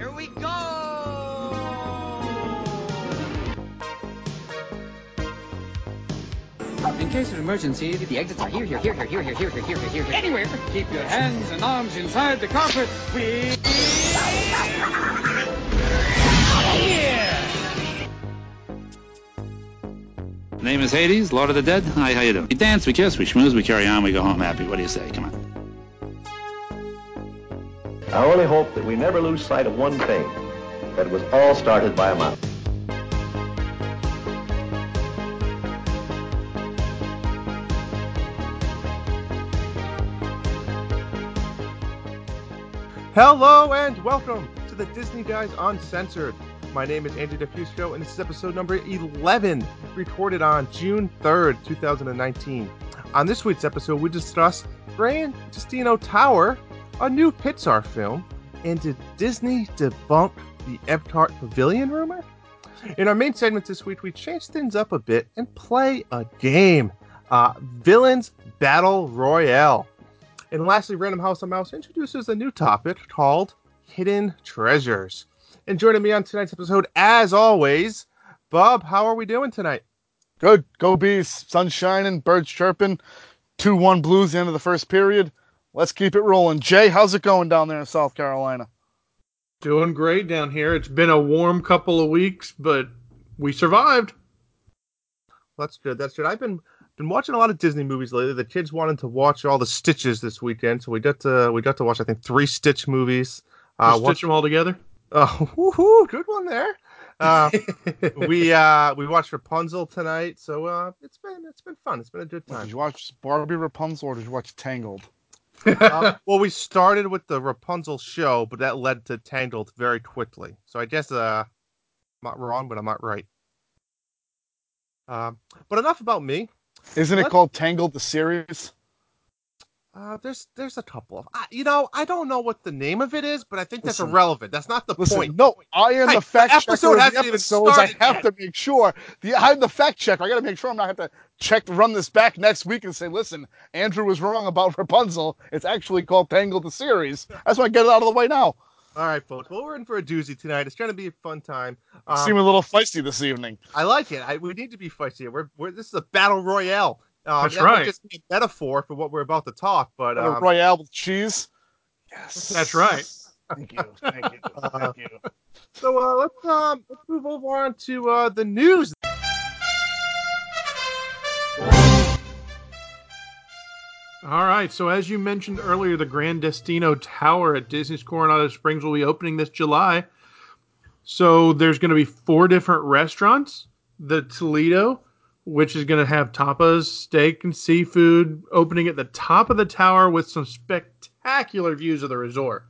Here we go! In case of emergency, the exits are here, here, here, here, here, here, here, here, here, here, here, anywhere. Keep your hands and arms inside the carpet. We. Here. Name is Hades, Lord of the Dead. Hi, how you doing? We dance, we kiss, we schmooze, we carry on, we go home happy. What do you say? Come on. I only hope that we never lose sight of one thing, that it was all started by a mouse. Hello and welcome to the Disney Guys Uncensored. My name is Andrew DeFusco, and this is episode number 11, recorded on June 3rd, 2019. On this week's episode, we discuss Gran Destino Tower, a new Pixar film, and did Disney debunk the Epcot Pavilion rumor? In our main segment this week, we change things up a bit and play a game uh, Villains Battle Royale. And lastly, Random House of Mouse introduces a new topic called Hidden Treasures. And joining me on tonight's episode, as always, Bob, how are we doing tonight? Good. Go bees. Sun shining, birds chirping. 2 1 Blues, the end of the first period. Let's keep it rolling. Jay, how's it going down there in South Carolina? Doing great down here. It's been a warm couple of weeks, but we survived. That's good. That's good. I've been been watching a lot of Disney movies lately. The kids wanted to watch all the Stitches this weekend, so we got to we got to watch I think three Stitch movies. Uh, stitch watch, them all together. Oh, woohoo, good one there. Uh, we uh, we watched Rapunzel tonight, so uh, it's been it's been fun. It's been a good time. Did you watch Barbie Rapunzel or did you watch Tangled? Um, well, we started with the Rapunzel show, but that led to Tangled very quickly. So I guess uh, I'm not wrong, but I'm not right. Um, but enough about me. Isn't it called Tangled the series? Uh, there's there's a couple of I, you know I don't know what the name of it is, but I think that's listen, irrelevant. That's not the listen, point. No, I am the fact checker of the episodes. I have yet. to make sure the I'm the fact checker. I got to make sure I'm not have to check run this back next week and say, listen, Andrew was wrong about Rapunzel. It's actually called Tangled the series. That's why I get it out of the way now. All right, folks. Well, we're in for a doozy tonight. It's going to be a fun time. Um, seem a little feisty this evening. I like it. I, we need to be feisty. We're, we're this is a battle royale. Um, That's that right. Just a metaphor for what we're about to talk, but um, a royale with cheese. Yes, that's right. Thank you, thank you, thank you. So uh, let's um let's move over on to uh, the news. All right. So as you mentioned earlier, the Gran Destino Tower at Disney's Coronado Springs will be opening this July. So there's going to be four different restaurants. The Toledo, which is going to have tapas, steak, and seafood opening at the top of the tower with some spectacular views of the resort.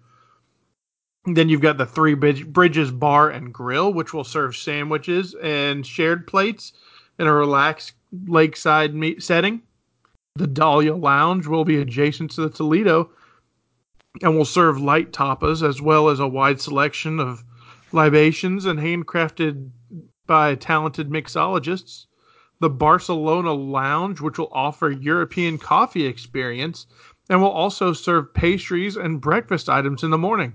Then you've got the Three Bridges Bar and Grill, which will serve sandwiches and shared plates in a relaxed lakeside meet setting. The Dahlia Lounge will be adjacent to the Toledo and will serve light tapas as well as a wide selection of libations and handcrafted by talented mixologists the Barcelona Lounge, which will offer European coffee experience and will also serve pastries and breakfast items in the morning.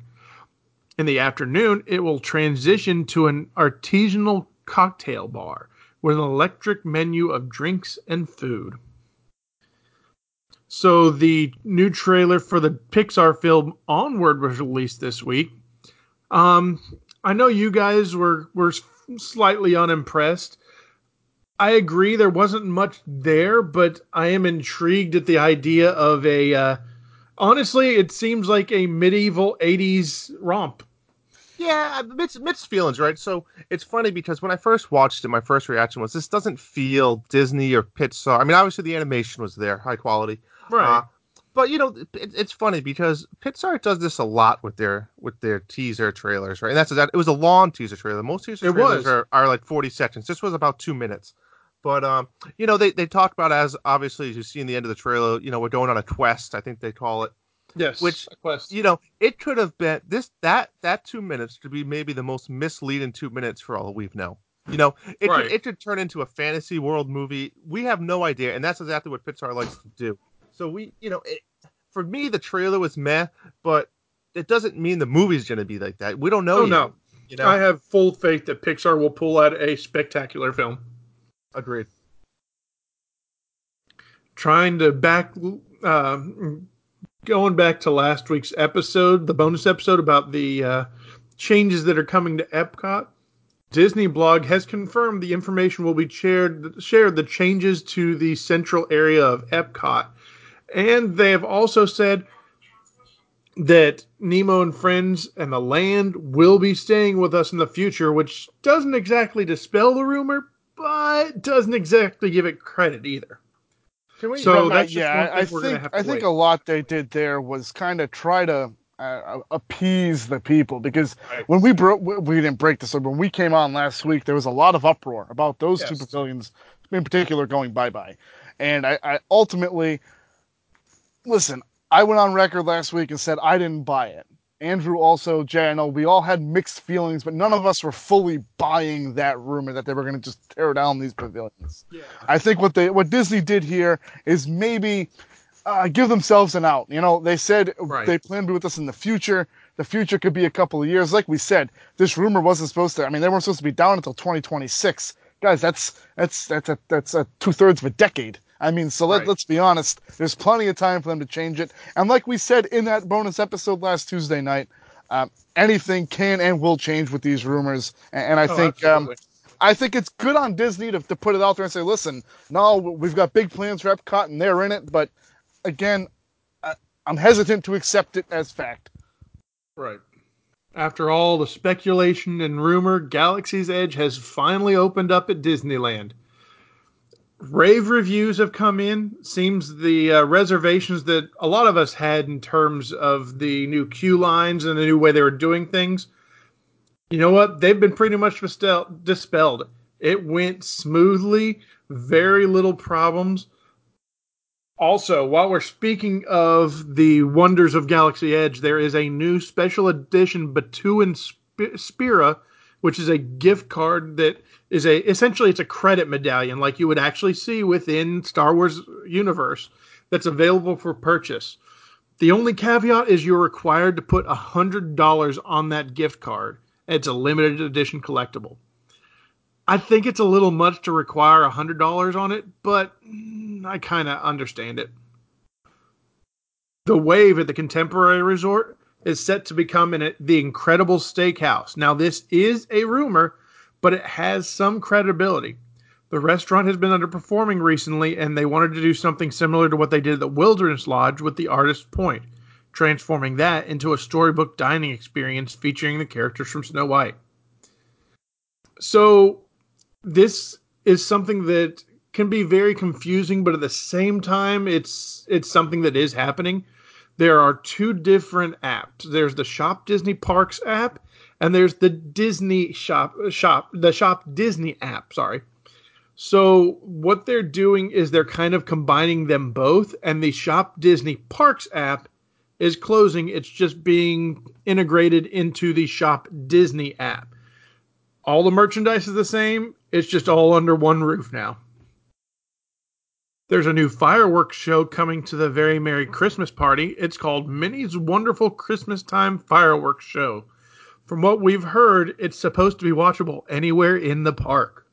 In the afternoon, it will transition to an artisanal cocktail bar with an electric menu of drinks and food. So, the new trailer for the Pixar film Onward was released this week. Um, I know you guys were were slightly unimpressed. I agree there wasn't much there, but I am intrigued at the idea of a. Uh, honestly, it seems like a medieval '80s romp. Yeah, mixed, mixed feelings, right? So it's funny because when I first watched it, my first reaction was this doesn't feel Disney or Pixar. I mean, obviously the animation was there, high quality, right? Uh, but you know, it, it's funny because Pixar does this a lot with their with their teaser trailers, right? And that's that. It was a long teaser trailer. Most teaser it trailers are, are like forty seconds. This was about two minutes. But um, you know, they they talked about as obviously as you see in the end of the trailer, you know, we're going on a quest. I think they call it. Yes. Which quest. You know, it could have been this that that two minutes could be maybe the most misleading two minutes for all we know. You know, it right. could, it could turn into a fantasy world movie. We have no idea, and that's exactly what Pixar likes to do. So we, you know, it, for me, the trailer was meh, but it doesn't mean the movie's going to be like that. We don't know. Oh yet, no, you know. I have full faith that Pixar will pull out a spectacular film. Agreed. Trying to back, uh, going back to last week's episode, the bonus episode about the uh, changes that are coming to Epcot. Disney blog has confirmed the information will be shared shared the changes to the central area of Epcot. And they have also said that Nemo and friends and the land will be staying with us in the future, which doesn't exactly dispel the rumor, but doesn't exactly give it credit either. Can we So that's yeah, I think I think a lot they did there was kind of try to uh, appease the people because right. when we broke we didn't break this when we came on last week there was a lot of uproar about those yes. two pavilions in particular going bye bye and I, I ultimately listen i went on record last week and said i didn't buy it andrew also jay i know we all had mixed feelings but none of us were fully buying that rumor that they were going to just tear down these pavilions yeah. i think what they what disney did here is maybe uh, give themselves an out. You know, they said right. they plan to be with us in the future. The future could be a couple of years. Like we said, this rumor wasn't supposed to. I mean, they weren't supposed to be down until 2026. Guys, that's that's that's a, that's a two thirds of a decade. I mean, so let, right. let's be honest. There's plenty of time for them to change it. And like we said in that bonus episode last Tuesday night, um, anything can and will change with these rumors. And, and I oh, think um, I think it's good on Disney to, to put it out there and say, listen, no, we've got big plans for Epcot and they're in it, but again, I, I'm hesitant to accept it as fact. Right. After all the speculation and rumor, Galaxy's Edge has finally opened up at Disneyland. Rave reviews have come in. Seems the uh, reservations that a lot of us had in terms of the new queue lines and the new way they were doing things. You know what? They've been pretty much dispelled. It went smoothly, very little problems. Also, while we're speaking of the wonders of Galaxy Edge, there is a new special edition Batuu and Spira, which is a gift card that is a essentially it's a credit medallion like you would actually see within Star Wars universe that's available for purchase. The only caveat is you're required to put $100 on that gift card. It's a limited edition collectible. I think it's a little much to require a hundred dollars on it, but mm, I kind of understand it. The wave at the Contemporary Resort is set to become an, the Incredible Steakhouse. Now, this is a rumor, but it has some credibility. The restaurant has been underperforming recently, and they wanted to do something similar to what they did at the Wilderness Lodge with the Artist Point, transforming that into a storybook dining experience featuring the characters from Snow White. So, this is something that can be very confusing, but at the same time, it's it's something that is happening. There are two different apps. There's the Shop Disney Parks app, and there's the Disney Shop Shop the Shop Disney app. Sorry. So what they're doing is they're kind of combining them both, and the Shop Disney Parks app is closing. It's just being integrated into the Shop Disney app. All the merchandise is the same. It's just all under one roof now. There's a new fireworks show coming to the Very Merry Christmas Party. It's called Minnie's Wonderful Christmas Time Fireworks Show. From what we've heard, it's supposed to be watchable anywhere in the park.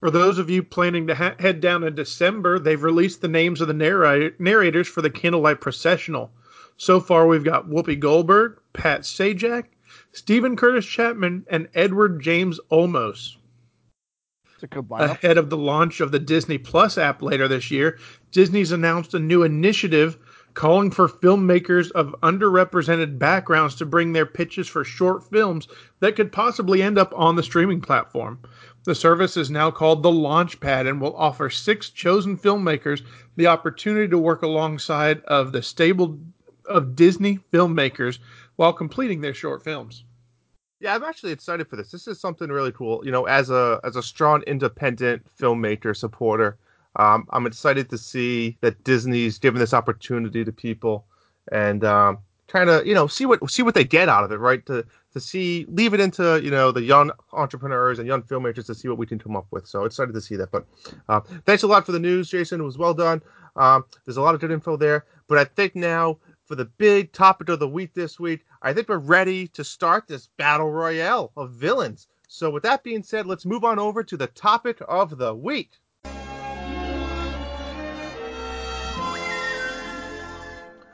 For those of you planning to ha- head down in December, they've released the names of the narr- narrators for the Candlelight Processional. So far, we've got Whoopi Goldberg, Pat Sajak, Steven Curtis Chapman, and Edward James Olmos ahead of the launch of the Disney Plus app later this year, Disney's announced a new initiative calling for filmmakers of underrepresented backgrounds to bring their pitches for short films that could possibly end up on the streaming platform. The service is now called the Launchpad and will offer six chosen filmmakers the opportunity to work alongside of the stable of Disney filmmakers while completing their short films. Yeah, I'm actually excited for this. This is something really cool. You know, as a as a strong independent filmmaker supporter, um, I'm excited to see that Disney's giving this opportunity to people and um, of you know see what see what they get out of it, right? To to see leave it into you know the young entrepreneurs and young filmmakers to see what we can come up with. So excited to see that. But uh, thanks a lot for the news, Jason. It was well done. Um, there's a lot of good info there, but I think now for the big topic of the week this week. I think we're ready to start this battle royale of villains. So, with that being said, let's move on over to the topic of the week.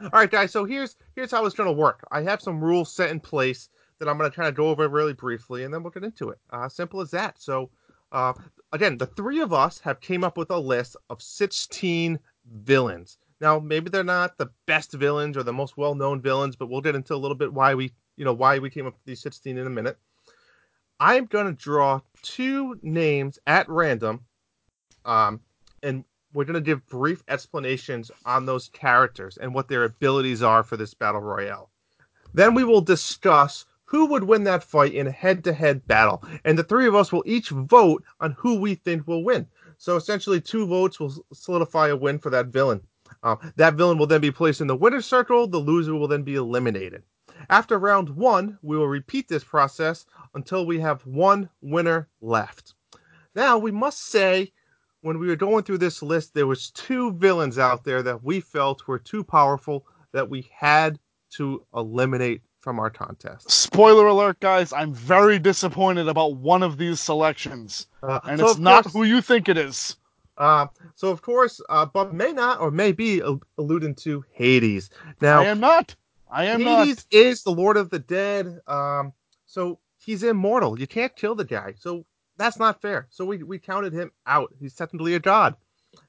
All right, guys. So here's here's how it's going to work. I have some rules set in place that I'm going to kind of go over really briefly, and then we'll get into it. Uh, simple as that. So, uh, again, the three of us have came up with a list of 16 villains. Now, maybe they're not the best villains or the most well-known villains, but we'll get into a little bit why we, you know, why we came up with these 16 in a minute. I'm going to draw two names at random, um, and we're going to give brief explanations on those characters and what their abilities are for this battle royale. Then we will discuss who would win that fight in a head-to-head battle, and the three of us will each vote on who we think will win. So essentially, two votes will solidify a win for that villain. Uh, that villain will then be placed in the winner's circle. The loser will then be eliminated. After round one, we will repeat this process until we have one winner left. Now, we must say, when we were going through this list, there was two villains out there that we felt were too powerful that we had to eliminate from our contest. Spoiler alert, guys! I'm very disappointed about one of these selections, uh, and so it's not course, who you think it is. Uh, so of course, uh, but may not or may be alluding to Hades. Now, I am not. I am Hades not. is the Lord of the Dead. Um, so he's immortal. You can't kill the guy. So that's not fair. So we we counted him out. He's technically a god.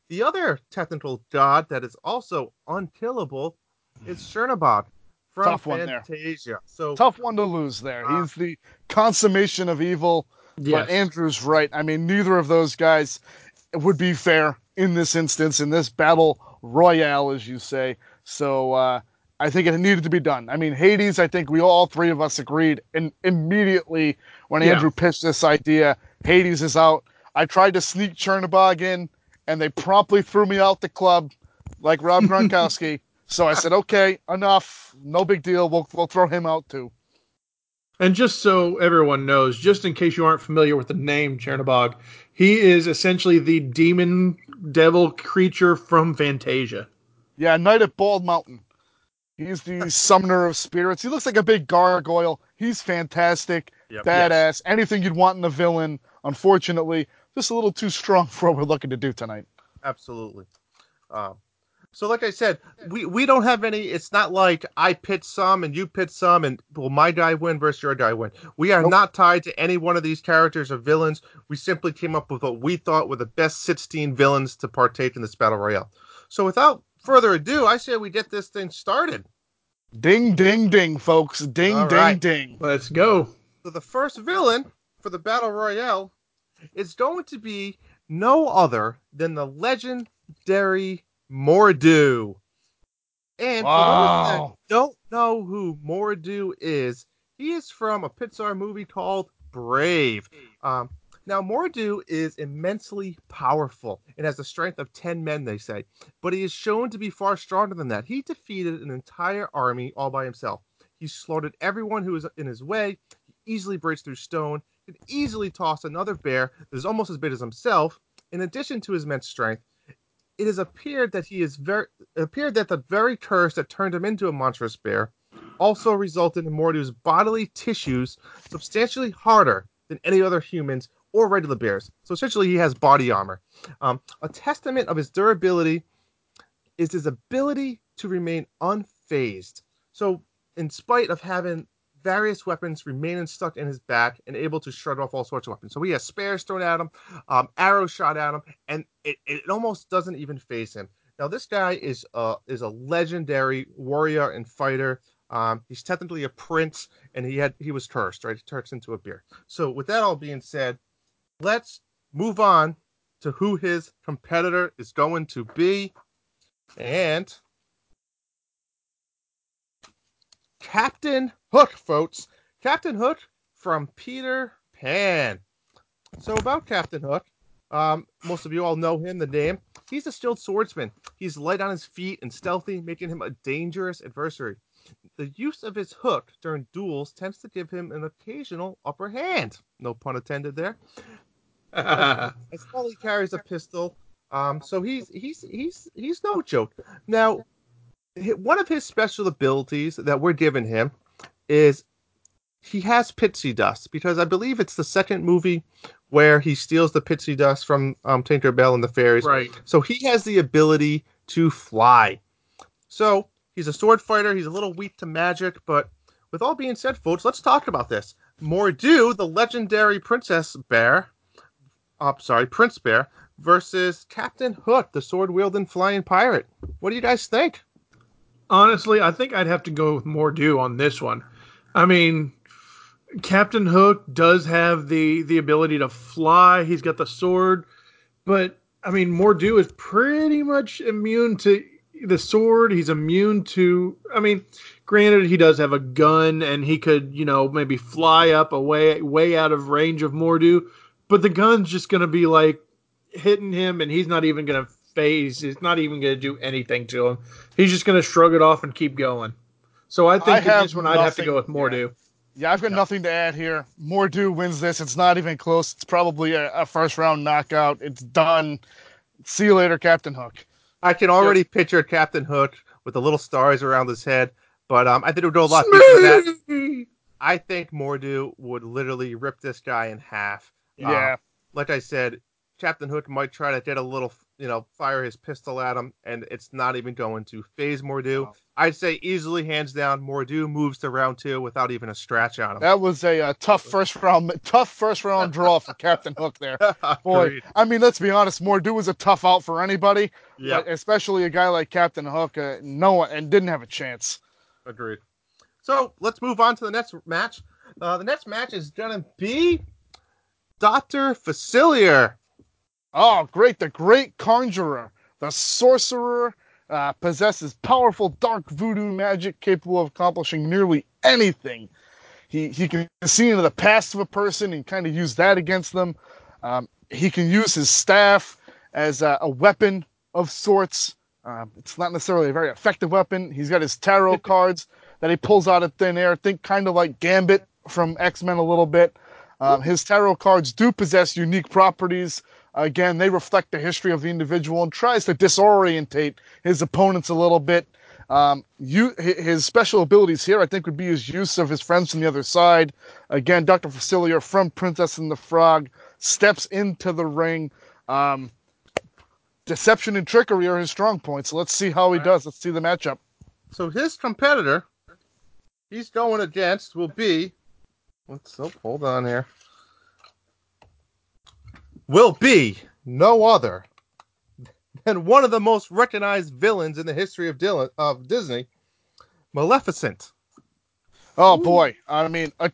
The other technical god that is also unkillable is Chernabog from tough one Fantasia. There. So tough one to lose there. Uh, He's the consummation of evil. Yes. But Andrew's right. I mean, neither of those guys would be fair in this instance, in this battle royale, as you say. So uh, I think it needed to be done. I mean, Hades. I think we all three of us agreed, and immediately when yeah. Andrew pitched this idea, Hades is out. I tried to sneak Chernabog in, and they promptly threw me out the club, like Rob Gronkowski. So I said, okay, enough. No big deal. We'll, we'll throw him out too. And just so everyone knows, just in case you aren't familiar with the name Chernabog, he is essentially the demon devil creature from Fantasia. Yeah, Night of Bald Mountain. He's the summoner of spirits. He looks like a big gargoyle. He's fantastic, yep. badass, yes. anything you'd want in a villain. Unfortunately, just a little too strong for what we're looking to do tonight. Absolutely. Uh, so, like I said, we, we don't have any. It's not like I pitch some and you pitch some, and will my guy win versus your guy win? We are nope. not tied to any one of these characters or villains. We simply came up with what we thought were the best 16 villains to partake in this battle royale. So, without further ado, I say we get this thing started. Ding, ding, ding, folks. Ding, All ding, right. ding. Let's go. So, the first villain for the battle royale is going to be no other than the legendary Mor'du. And wow. for those that don't know who Mor'du is, he is from a Pixar movie called Brave. Um, now, Mor'du is immensely powerful and has the strength of 10 men, they say, but he is shown to be far stronger than that. He defeated an entire army all by himself. He slaughtered everyone who was in his way. He easily breaks through stone. He easily toss another bear that is almost as big as himself. In addition to his immense strength, it has appeared that he is very appeared that the very curse that turned him into a monstrous bear also resulted in Mor'du's bodily tissues substantially harder than any other humans or regular bears. So essentially, he has body armor. Um, a testament of his durability is his ability to remain unfazed. So, in spite of having various weapons remaining stuck in his back and able to shred off all sorts of weapons. So he has spears thrown at him, um, arrows shot at him, and it, it almost doesn't even face him. Now this guy is a is a legendary warrior and fighter. Um, he's technically a prince, and he had he was cursed, right? He turns into a bear. So with that all being said, let's move on to who his competitor is going to be, and Captain Hook, folks. Captain Hook from Peter Pan. So about Captain Hook, um, most of you all know him, the name. He's a skilled swordsman. He's light on his feet and stealthy, making him a dangerous adversary. The use of his hook during duels tends to give him an occasional upper hand. No pun intended there. as well, he carries a pistol. Um, so he's he's he's he's no joke. Now, one of his special abilities that we're giving him is he has pixie dust because I believe it's the second movie where he steals the pixie dust from um, Tinker Bell and the fairies. Right. So he has the ability to fly. So he's a sword fighter. He's a little weak to magic, but with all being said, folks, let's talk about this. Mor'du, the legendary princess bear, oh, sorry, prince bear, versus Captain Hook, the sword wielding flying pirate. What do you guys think? Honestly, I think I'd have to go with Mor'du on this one. I mean, Captain Hook does have the the ability to fly. He's got the sword, but I mean, Mor'du is pretty much immune to the sword. He's immune to. I mean, granted, he does have a gun, and he could, you know, maybe fly up away way out of range of Mor'du, but the gun's just gonna be like hitting him, and he's not even gonna phase. is not even gonna do anything to him. He's just gonna shrug it off and keep going. So I think I this one I'd have to go with Mor'du. Yeah, I've got nothing to add here. Mor'du wins this. It's not even close. It's probably a, a first round knockout. It's done. See you later, Captain Hook. I can already picture Captain Hook with the little stars around his head, but um, I think it would go a lot deeper than that. I think Mor'du would literally rip this guy in half. Yeah. Um, like I said, Captain Hook might try to get a little, you know, fire his pistol at him, and it's not even going to phase Mor'du. No. I'd say easily, hands down, Mor'du moves to round two without even a scratch on him. That was a, uh tough first round, tough first round draw for Captain Hook there. Boy, Agreed. I mean, let's be honest. Mor'du was a tough out for anybody, yeah, especially a guy like Captain Hook. Uh, no one and didn't have a chance. agreed. So let's move on to the next match. Uh, the next match is gonna be Doctor Facilier. Oh, great! The great conjurer, the sorcerer, uh, possesses powerful dark voodoo magic capable of accomplishing nearly anything. He he can see into the past of a person and kind of use that against them. Um, he can use his staff as a, a weapon of sorts. Um, it's not necessarily a very effective weapon. He's got his tarot cards that he pulls out of thin air. Think kind of like Gambit from X Men a little bit. Um, his tarot cards do possess unique properties. Again, they reflect the history of the individual and tries to disorientate his opponents a little bit. Um, you, his special abilities here, I think, would be his use of his friends from the other side. Again, Dr. Facilier from Princess and the Frog steps into the ring. Um, deception and trickery are his strong points. Let's see how he Right. does. Let's see the matchup. So his competitor, he's going against, will be. Let's oh, hold on here. Will be no other than one of the most recognized villains in the history of, Dil- of Disney, Maleficent. Oh boy, I mean, a,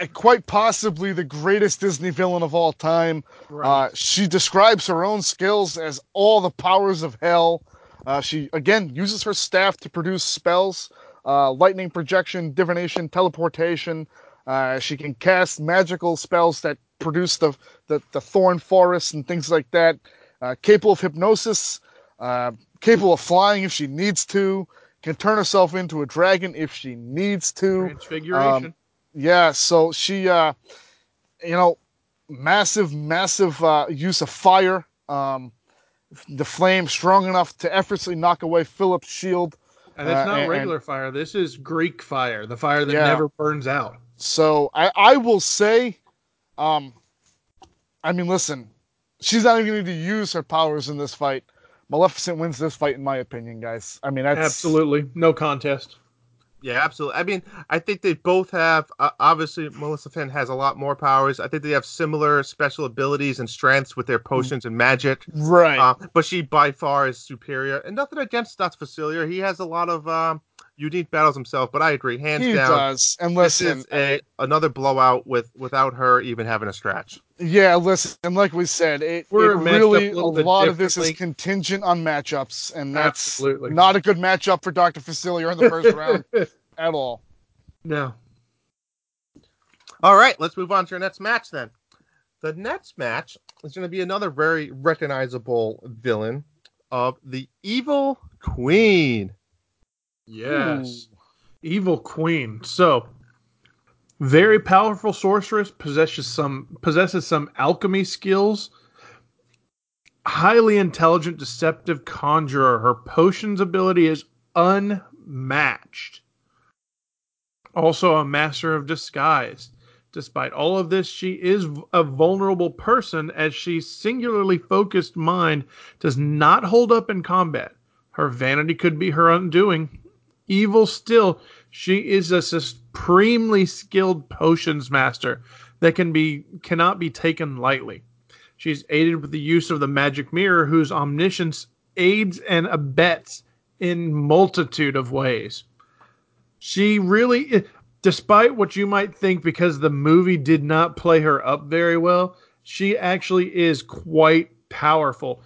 a, quite possibly the greatest Disney villain of all time. Uh, she describes her own skills as all the powers of hell. Uh, she again uses her staff to produce spells, uh, lightning projection, divination, teleportation. Uh, she can cast magical spells that produce the the, the thorn forest and things like that. Uh, capable of hypnosis, uh, capable of flying if she needs to. Can turn herself into a dragon if she needs to. Transfiguration. Um, Yeah, so she, uh, you know, massive, massive uh, use of fire. Um, the flame strong enough to effortlessly knock away Philip's shield. and it's uh, not and- regular fire. This is Greek fire, the fire that Yeah. never burns out. So I, I will say, um, I mean, listen, she's not even going to use her powers in this fight. Maleficent wins this fight, in my opinion, guys. I mean, that's Absolutely, no contest. Yeah, absolutely. I mean, I think they both have. Uh, obviously, Maleficent has a lot more powers. I think they have similar special abilities and strengths with their potions and magic. right. Uh, but she by far is superior. And nothing against Dr. Facilier. He has a lot of um, unique battles himself. But I agree, hands he down, does. And this listen, a another blowout with without her even having a scratch. Yeah, listen, and like we said, it, We're it really a a lot of this is contingent on matchups, and that's Absolutely. not a good matchup for Dr. Facilier in the first round at all. No. All right, let's move on to our next match then. The next match is going to be another very recognizable villain of the Evil Queen. Yes. Evil Queen. So, very powerful sorceress, possesses some possesses some alchemy skills. Highly intelligent, deceptive conjurer. Her potions ability is unmatched. Also, a master of disguise. Despite all of this, she is a vulnerable person as she's singularly focused mind does not hold up in combat. Her vanity could be her undoing. Evil still, she is a supremely skilled potions master that can be cannot be taken lightly. She's aided with the use of the magic mirror, whose omniscience aids and abets in multitude of ways. She really, despite what you might think, because the movie did not play her up very well, she actually is quite powerful.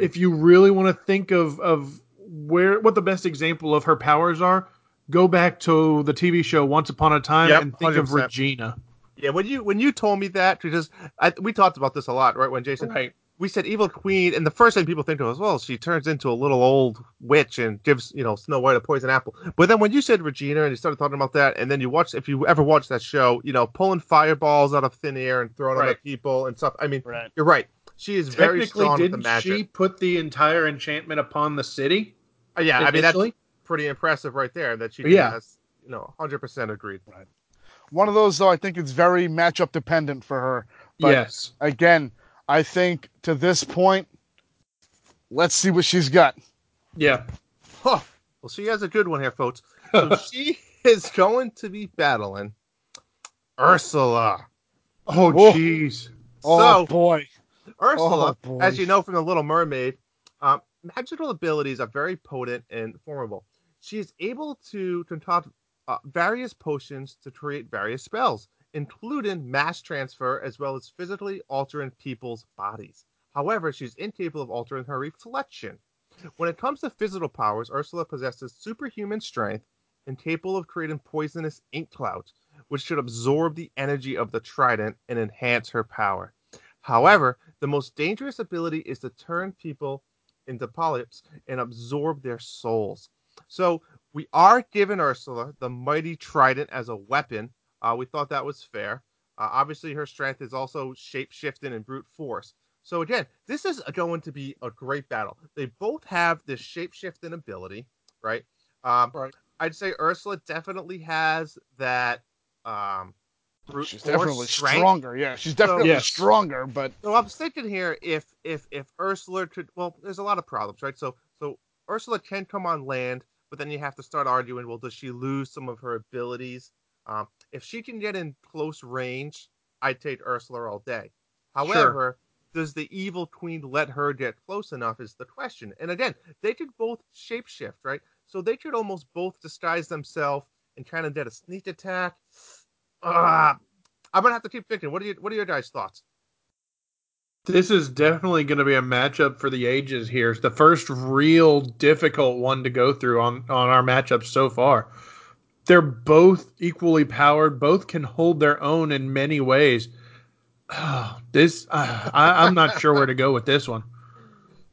If you really want to think of of where what the best example of her powers are, go back to the TV show Once Upon a Time yep, and think 100%. of Regina. Yeah, when you when you told me that because I, we talked about this a lot, right? When Jason, right. we said evil queen, and the first thing people think of is well, she turns into a little old witch and gives you know Snow White a poison apple. But then when you said Regina and you started talking about that, and then you watch if you ever watched that show, you know, pulling fireballs out of thin air and throwing right. them at people and stuff. I mean, right. you're right. She is very strong with the magic. She put the entire enchantment upon the city. Uh, yeah, I mean that's pretty impressive right there. That she yeah. has, you know, hundred percent agreed. Right. One of those, though, I think it's very matchup dependent for her. But yes. Again, I think to this point, let's see what she's got. Yeah. Huh. Well, she has a good one here, folks. So she is going to be battling Ursula. Oh, jeez. Oh, so, boy. Ursula, oh, boy. as you know from The Little Mermaid, um, magical abilities are very potent and formidable. She is able to concoct uh, various potions to create various spells, including mass transfer as well as physically altering people's bodies. However, she's incapable of altering her reflection. When it comes to physical powers, Ursula possesses superhuman strength and capable of creating poisonous ink clouds, which should absorb the energy of the trident and enhance her power. However, the most dangerous ability is to turn people into polyps and absorb their souls. So we are giving Ursula the mighty trident as a weapon. Uh, we thought that was fair. Uh, obviously, her strength is also shape shifting and brute force. So again, this is going to be a great battle. They both have this shape shifting ability, right? Um, right. I'd say Ursula definitely has that. Um, brute she's definitely strength. stronger. Yeah, she's definitely so, yes. stronger. But so I'm thinking here, if if if Ursula could, well, there's a lot of problems, right? So so Ursula can come on land but then you have to start arguing well, does she lose some of her abilities? Um, if she can get in close range, I'd take Ursula all day. However, sure. does the evil queen let her get close enough is the question. And again, they could both shapeshift, right? So they could almost both disguise themselves and kind of get a sneak attack. Uh, I'm gonna have to keep thinking. What are you? What are your guys' thoughts? This is definitely going to be a matchup for the ages here. It's the first real difficult one to go through on, on our matchups so far. They're both equally powered, both can hold their own in many ways. Oh, this uh, I, am not sure where to go with this one.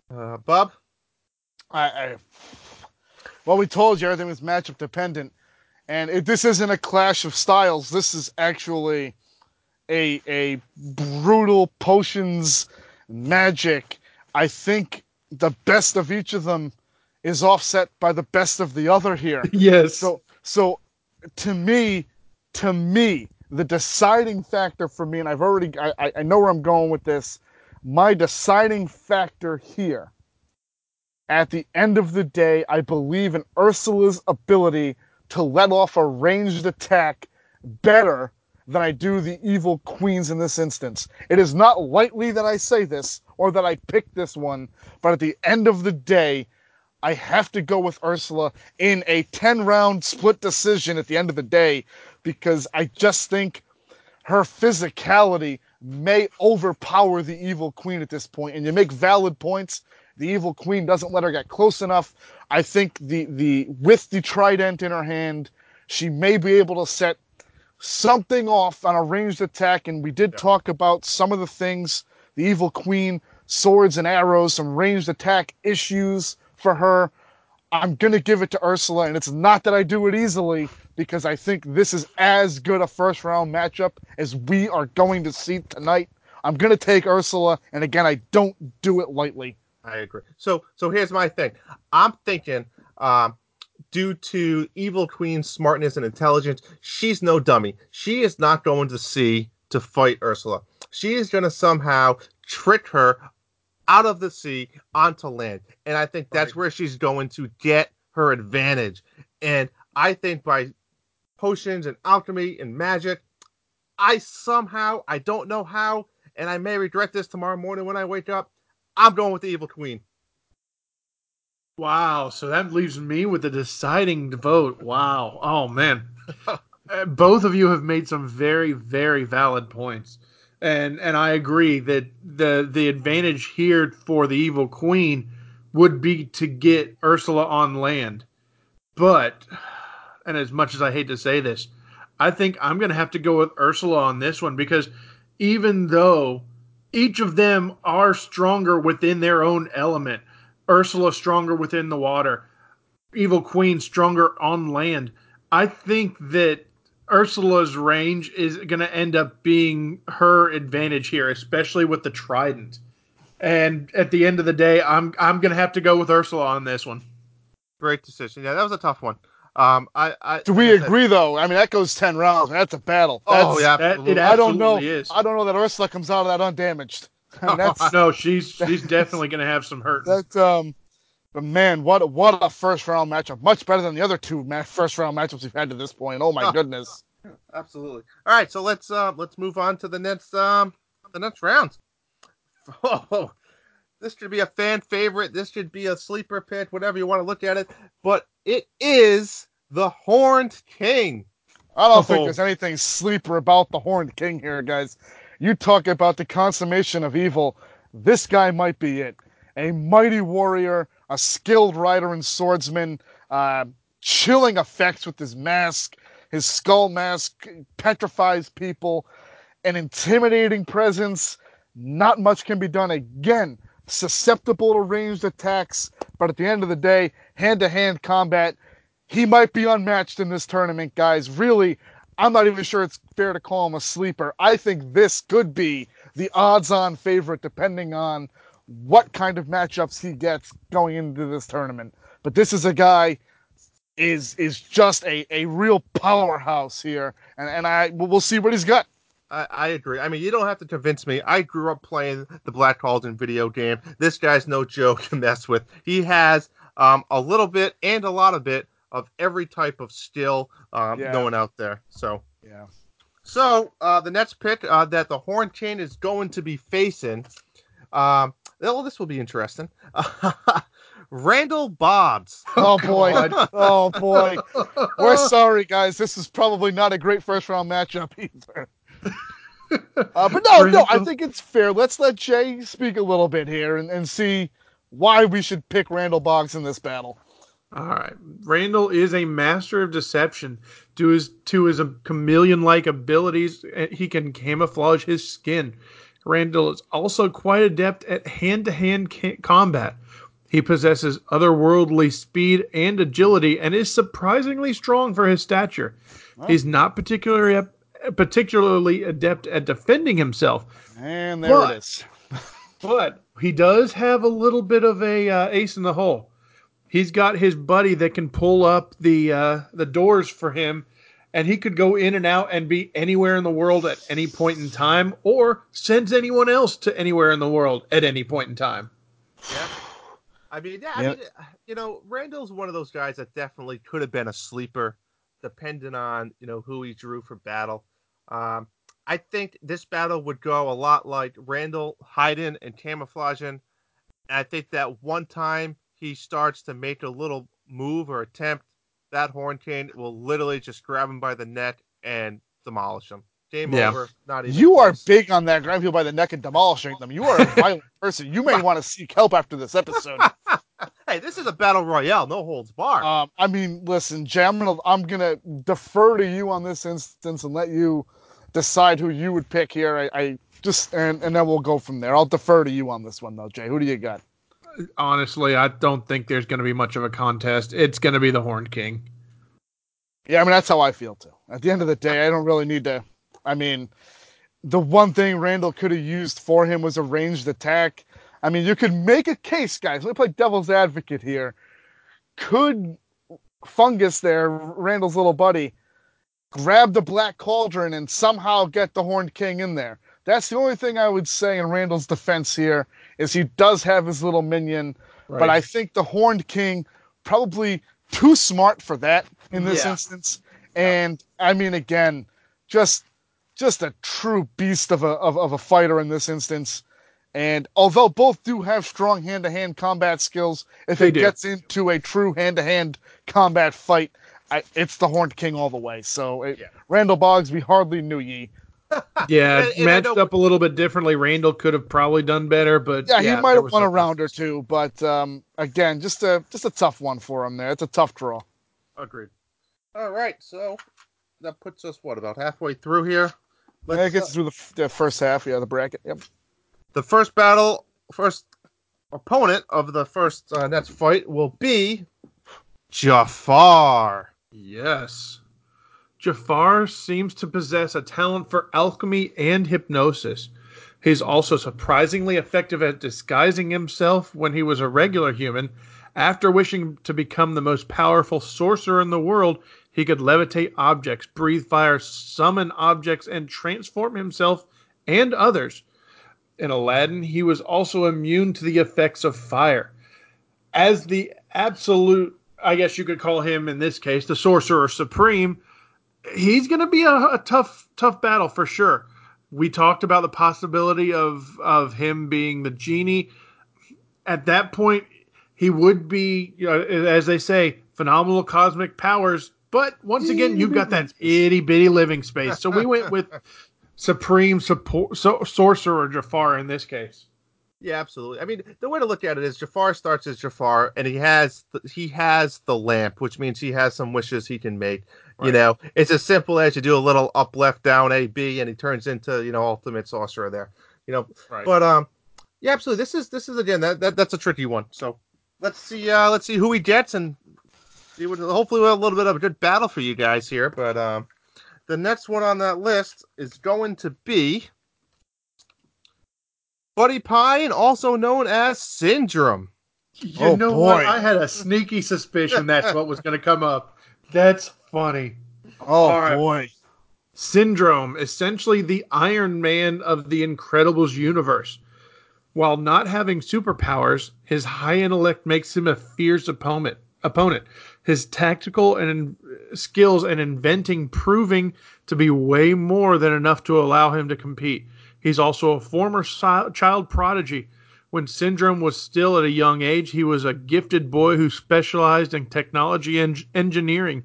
Uh, Bob, I, I, well, we told you everything was matchup dependent, and it, this isn't a clash of styles. This is actually a a brutal potions magic. I think the best of each of them is offset by the best of the other here. yes. So so to me, to me, the deciding factor for me, and I've already I, I know where I'm going with this. My deciding factor here, at the end of the day, I believe in Ursula's ability to let off a ranged attack better than I do the evil queens in this instance. It is not lightly that I say this or that I pick this one, but at the end of the day, I have to go with Ursula in a 10 round split decision at the end of the day because I just think her physicality may overpower the evil queen at this point. point and you make valid points the evil queen doesn't let her get close enough i think the the with the trident in her hand she may be able to set something off on a ranged attack, and we did yeah. talk about some of the things the Evil Queen, swords and arrows, some ranged attack issues for her. I'm going to give it to Ursula, and it's not that I do it easily because I think this is as good a first round matchup as we are going to see tonight. I'm going to take Ursula, and again, I don't do it lightly. I agree. So, so here's my thing. I'm thinking um, due to Evil Queen's smartness and intelligence, she's no dummy. She is not going to sea to fight Ursula. She is going to somehow trick her out of the sea onto land. And I think that's right. where she's going to get her advantage. And I think by potions and alchemy and magic, I somehow, I don't know how, and I may regret this tomorrow morning when I wake up, I'm going with the Evil Queen. Wow, so that leaves me with the deciding vote. Wow. Oh man. Uh, both of you have made some very very valid points. And and I agree that the the advantage here for the evil queen would be to get Ursula on land. But and as much as I hate to say this, I think I'm going to have to go with Ursula on this one because even though each of them are stronger within their own element, Ursula stronger within the water, Evil Queen stronger on land. I think that Ursula's range is going to end up being her advantage here, especially with the trident. And at the end of the day, I'm I'm going to have to go with Ursula on this one. Great decision. Yeah, that was a tough one. Um, I, I do we agree though? I mean, that goes ten rounds. That's a battle. Oh, that's, oh yeah, that, it I don't know. Is. I don't know that Ursula comes out of that undamaged. I mean, no, she's she's definitely going to have some hurt. That um, but man, what what a first round matchup! Much better than the other two ma- first round matchups we've had to this point. Oh my oh, goodness! Absolutely. All right, so let's uh let's move on to the next um the next round. Oh, this should be a fan favorite. This should be a sleeper pick, whatever you want to look at it. But it is the Horned King. I don't oh. think there's anything sleeper about the Horned King here, guys. You talk about the consummation of evil. This guy might be it. A mighty warrior, a skilled rider and swordsman, uh, chilling effects with his mask. His skull mask petrifies people, an intimidating presence. Not much can be done. Again, susceptible to ranged attacks, but at the end of the day, hand to hand combat, he might be unmatched in this tournament, guys. Really, I'm not even sure it's fair to call him a sleeper. I think this could be the odds on favorite, depending on what kind of matchups he gets going into this tournament. But this is a guy is is just a, a real powerhouse here, and and I we'll see what he's got. I, I, agree. I mean, you don't have to convince me. I grew up playing the Black Cauldron video game. This guy's no joke to mess with. He has um, a little bit and a lot of bit of every type of skill um, yeah. going out there. So yeah. So uh, the next pick uh, that the Horned King is going to be facing, um, well, this will be interesting. Randall Boggs. Oh boy. oh boy. We're sorry, guys. This is probably not a great first round matchup either. Uh, but no, no, I think it's fair. Let's let Jay speak a little bit here and, and see why we should pick Randall Boggs in this battle. All right. Randall is a master of deception. To his to his chameleon-like abilities, eh, he can camouflage his skin. Randall is also quite adept at hand-to-hand combat. He possesses otherworldly speed and agility and is surprisingly strong for his stature. He's not particularly particularly adept at defending himself. And there but, it is. but he does have a little bit of a uh, ace in the hole. He's got his buddy that can pull up the uh, the doors for him, and he could go in and out and be anywhere in the world at any point in time, or sends anyone else to anywhere in the world at any point in time. Yeah. I mean, yeah, I mean, you know, Randall's one of those guys that definitely could have been a sleeper, depending on you know who he drew for battle. Um, I think this battle would go a lot like Randall hiding and camouflaging. And I think that one time he starts to make a little move or attempt, that Horned King will literally just grab him by the neck and demolish him. Game yeah. over. Not even. You close. are big on that grabbing people by the neck and demolishing them. You are a violent person. You may want to seek help after this episode. hey, this is a battle royale, no holds barred. Um, I mean, listen, Jay, I'm gonna defer to you on this instance and let you decide who you would pick here. I, I just and and then we'll go from there. I'll defer to you on this one though, Jay. Who do you got? Honestly, I don't think there's going to be much of a contest. It's going to be the Horned King. Yeah, I mean that's how I feel too. At the end of the day, I don't really need to I mean, the one thing Randall could have used for him was a ranged attack. I mean, you could make a case, guys. Let me play devil's advocate here. Could Fungus there, Randall's little buddy, grab the Black Cauldron and somehow get the Horned King in there. That's the only thing I would say in Randall's defense here is he does have his little minion, right. but I think the Horned King probably too smart for that in this yeah. instance. And I mean, again, just just a true beast of a of, of a fighter in this instance. And although both do have strong hand to hand combat skills, if they it do. gets into a true hand to hand combat fight, I, it's the Horned King all the way. So it, yeah. Randall Boggs, we hardly knew ye. yeah, and, and matched up a little bit differently. Randall could have probably done better, but yeah, yeah he might have won a round or two. But um, again, just a just a tough one for him there. It's a tough draw. Agreed. All right, so that puts us what about halfway through here? Let's, yeah, it gets uh, through the, the first half. Yeah, the bracket. Yep. The first battle, first opponent of the first uh, Nets fight will be Jafar. Yes. Jafar seems to possess a talent for alchemy and hypnosis. He's also surprisingly effective at disguising himself when he was a regular human. After wishing to become the most powerful sorcerer in the world, he could levitate objects, breathe fire, summon objects, and transform himself and others. In Aladdin, he was also immune to the effects of fire. As the absolute, I guess you could call him in this case, the Sorcerer Supreme, he's going to be a, a tough, tough battle for sure. We talked about the possibility of of him being the genie. At that point, he would be, you know, as they say, phenomenal cosmic powers. But once again, you've got that itty bitty living space. So we went with supreme support, so, sorcerer Jafar in this case. Yeah, absolutely. I mean, the way to look at it is Jafar starts as Jafar, and he has the, he has the lamp, which means he has some wishes he can make. Right. You know, it's as simple as you do a little up, left, down, A, B, and he turns into you know ultimate sorcerer there. You know, right. but um, yeah, absolutely. This is this is again that, that that's a tricky one. So let's see uh let's see who he gets and see what hopefully we'll have a little bit of a good battle for you guys here. But um, the next one on that list is going to be Buddy Pine, also known as Syndrome. You oh, know boy. what? I had a sneaky suspicion that's what was going to come up. That's funny. Oh right. boy. Syndrome, essentially the Iron Man of the Incredibles universe. While not having superpowers, his high intellect makes him a fierce opponent. Opponent. His tactical and skills and inventing proving to be way more than enough to allow him to compete. He's also a former child prodigy. When Syndrome was still at a young age, he was a gifted boy who specialized in technology and engineering,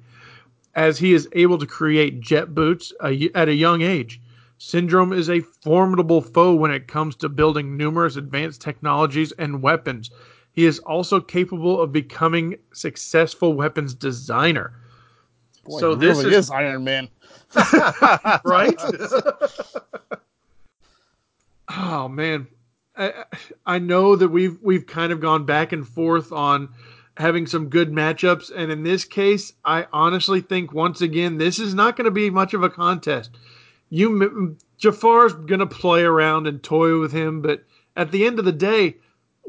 as he is able to create jet boots at a young age. Syndrome is a formidable foe when it comes to building numerous advanced technologies and weapons. He is also capable of becoming successful weapons designer. Boy, so this really is, is Iron Man, right? oh man, I, I know that we've we've kind of gone back and forth on having some good matchups, and in this case, I honestly think once again this is not going to be much of a contest. You Jafar's going to play around and toy with him, but at the end of the day,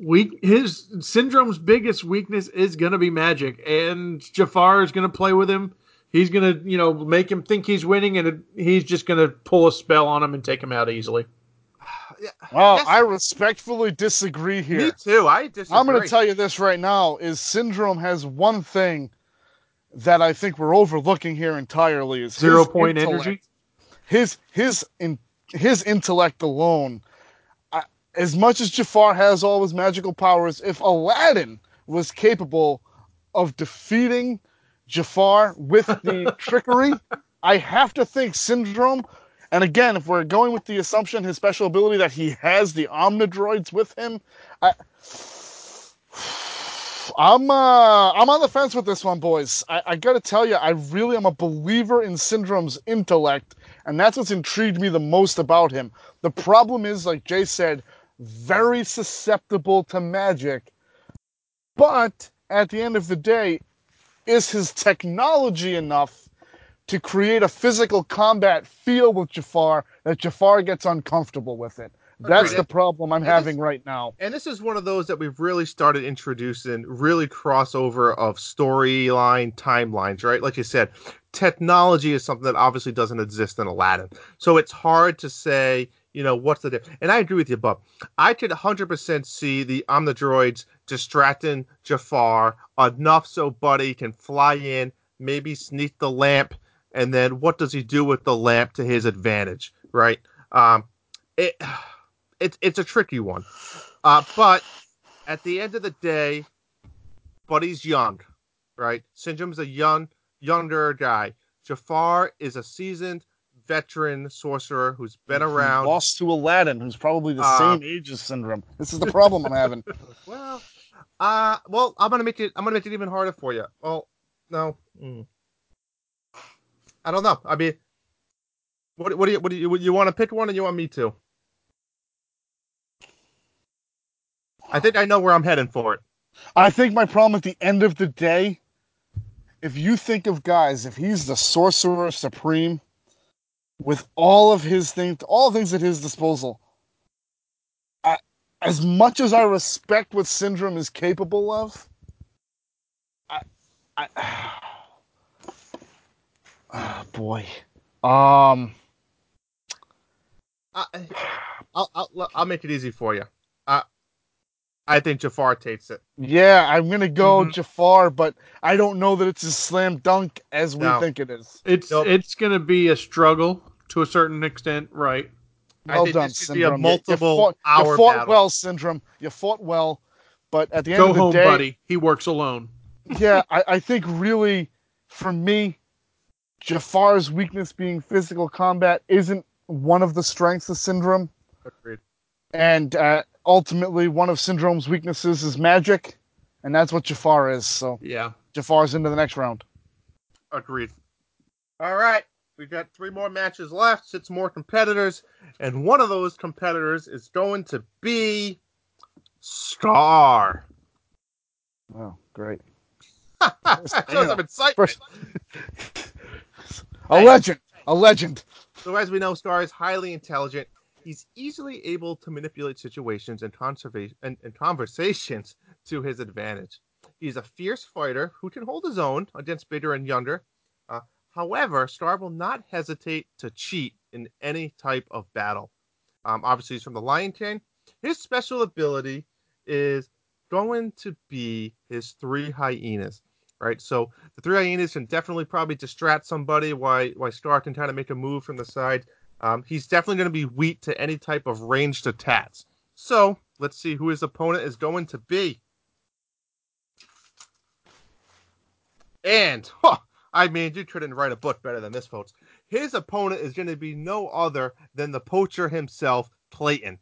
weak his syndrome's biggest weakness is going to be magic, and Jafar is going to play with him. He's going to you know make him think he's winning, and he's just going to pull a spell on him and take him out easily. Well, I, I respectfully disagree here. Me too. I disagree. I'm going to tell you this right now: is Syndrome has one thing that I think we're overlooking here entirely is zero point intellect. energy. His his in his intellect alone as much as Jafar has all his magical powers, if Aladdin was capable of defeating Jafar with the trickery, I have to think Syndrome. And again, if we're going with the assumption, his special ability that he has the Omnidroids with him, I, I'm uh, I'm on the fence with this one, boys. I, I got to tell you, I really am a believer in Syndrome's intellect, and that's what's intrigued me the most about him. The problem is, like Jay said, very susceptible to magic. But at the end of the day, is his technology enough to create a physical combat feel with Jafar that Jafar gets uncomfortable with it? That's the problem I'm having this, right now. And this is one of those that we've really started introducing really crossover of storyline timelines, right? Like you said, technology is something that obviously doesn't exist in Aladdin. So it's hard to say, you know, what's the difference. And I agree with you, Bob. I could 100% see the Omnidroids distracting Jafar enough so Buddy can fly in, maybe sneak the lamp, and then what does he do with the lamp to his advantage, right? Um, it it's it's a tricky one. Uh, but at the end of the day, Buddy's young, right? Syndrome's a young, younger guy. Jafar is a seasoned veteran sorcerer who's been around. Lost to Aladdin, who's probably the uh, same age as Syndrome. This is the problem I'm having. Well, uh, well, I'm gonna make it. I'm gonna make it even harder for you. Well, no, mm. I don't know. I mean, what, what do you, what do you, you want to pick one, and you want me to? I think I know where I'm heading for it. I think my problem at the end of the day, if you think of guys, if he's the sorcerer supreme, with all of his things, all things at his disposal, I, as much as I respect what Syndrome is capable of, I, I, oh boy, um, I, I'll, I'll, I'll make it easy for you. I I think Jafar takes it. Yeah, I'm gonna go mm-hmm. Jafar, but I don't know that it's a slam dunk as we no. think it is. It's nope. it's gonna be a struggle to a certain extent, right? Well done, Syndrome. multiple you, fought, hour you fought battle. well, Syndrome. You fought well, but at the end go of the home, day, buddy. He works alone. yeah, I, I think really, for me, Jafar's weakness being physical combat isn't one of the strengths of Syndrome. Agreed. And uh, ultimately one of Syndrome's weaknesses is magic, and that's what Jafar is. So yeah, Jafar's into the next round. Agreed. All right, we've got three more matches left, six more competitors, and one of those competitors is going to be Scar. Oh, great! some excitement. First, a legend, a legend. So as we know, Scar is highly intelligent he's easily able to manipulate situations and, conservation and, and conversations to his advantage. He's a fierce fighter who can hold his own against bigger and younger. Uh, however, Scar will not hesitate to cheat in any type of battle. Um, obviously, he's from the Lion King. His special ability is going to be his three hyenas, right? So the three hyenas can definitely probably distract somebody Why why Scar can kind of make a move from the side. Um, he's definitely going to be weak to any type of ranged attacks. So let's see who his opponent is going to be. And huh, I mean, you couldn't write a book better than this, folks. His opponent is going to be no other than the poacher himself, Clayton.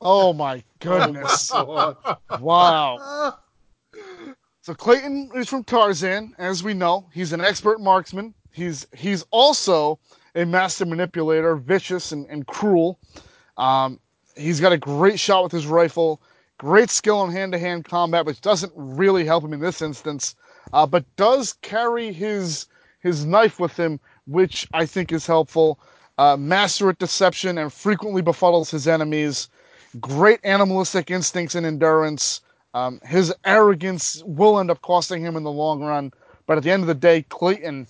Oh my goodness! wow. So Clayton is from Tarzan, as we know. He's an expert marksman. He's he's also a master manipulator, vicious and, and cruel. Um, he's got a great shot with his rifle, great skill in hand to hand combat, which doesn't really help him in this instance, uh, but does carry his his knife with him, which I think is helpful. Uh, master at deception and frequently befuddles his enemies. Great animalistic instincts and endurance. Um, his arrogance will end up costing him in the long run, but at the end of the day, Clayton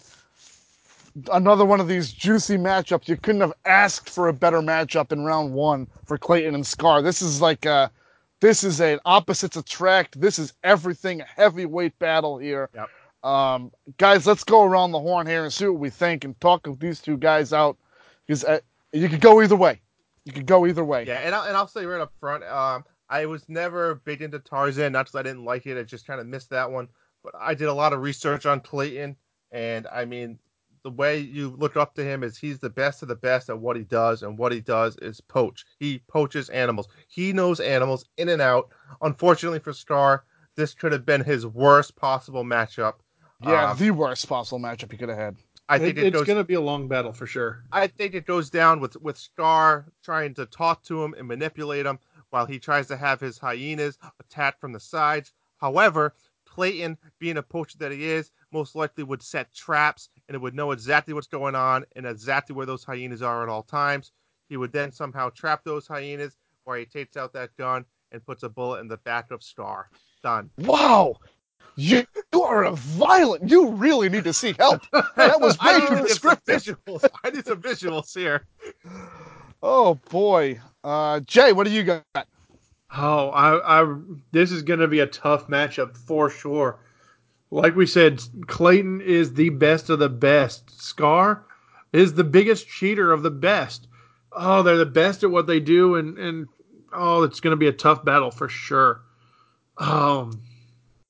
another one of these juicy matchups. You couldn't have asked for a better matchup in round one for Clayton and Scar. This is like a, this is an opposites attract. This is everything a heavyweight battle here. Yep. Um, guys, let's go around the horn here and see what we think and talk with these two guys out because uh, you could go either way. You could go either way. Yeah, and I'll, and I'll say right up front, um, I was never big into Tarzan, not because I didn't like it. I just kind of missed that one. But I did a lot of research on Clayton, and I mean, the way you look up to him is he's the best of the best at what he does, and what he does is poach. He poaches animals. He knows animals in and out. Unfortunately for Scar, this could have been his worst possible matchup. Yeah, um, the worst possible matchup he could have had. I think it, it it's going to be a long battle for sure. I think it goes down with with Scar trying to talk to him and manipulate him while he tries to have his hyenas attack from the sides. However, Clayton, being a poacher that he is, most likely would set traps and it would know exactly what's going on and exactly where those hyenas are at all times. He would then somehow trap those hyenas, where he takes out that gun and puts a bullet in the back of Scar. Done. Wow. You, you are a violent. You really need to seek help. That was too descriptive. Visuals. I need some visuals here. Oh boy, uh, Jay, what do you got? Oh, I, I this is going to be a tough matchup for sure. Like we said, Clayton is the best of the best. Scar is the biggest cheater of the best. Oh, they're the best at what they do, and and oh, it's going to be a tough battle for sure. Um,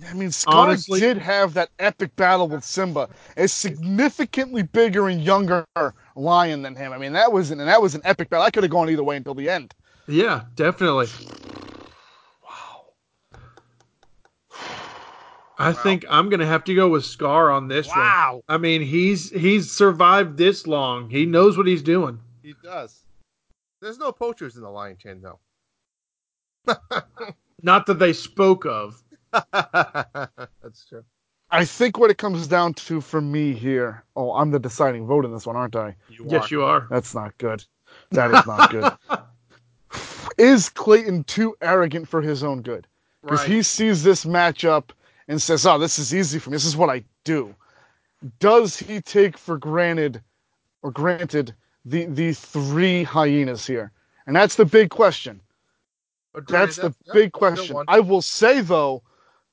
I mean, Scar Honestly- did have that epic battle with Simba, a significantly bigger and younger lion than him. I mean, that was an and that was an epic battle. I could have gone either way until the end. yeah, definitely. Wow. I think I'm going to have to go with Scar on this one. Wow. I mean, he's he's survived this long. He knows what he's doing. He does. There's no poachers in the Lion Chain, though. Not that they spoke of. That's true. I think what it comes down to for me here. Oh, I'm the deciding vote in this one, aren't I? You Yes, you are. That's not good. That is not good. is Clayton too arrogant for his own good? Because Right. he sees this matchup and says, "Oh, this is easy for me. This is what I do." Does he take for granted or granted the the three hyenas here? And that's the big question. Agreed. That's the yeah, big question. I will say though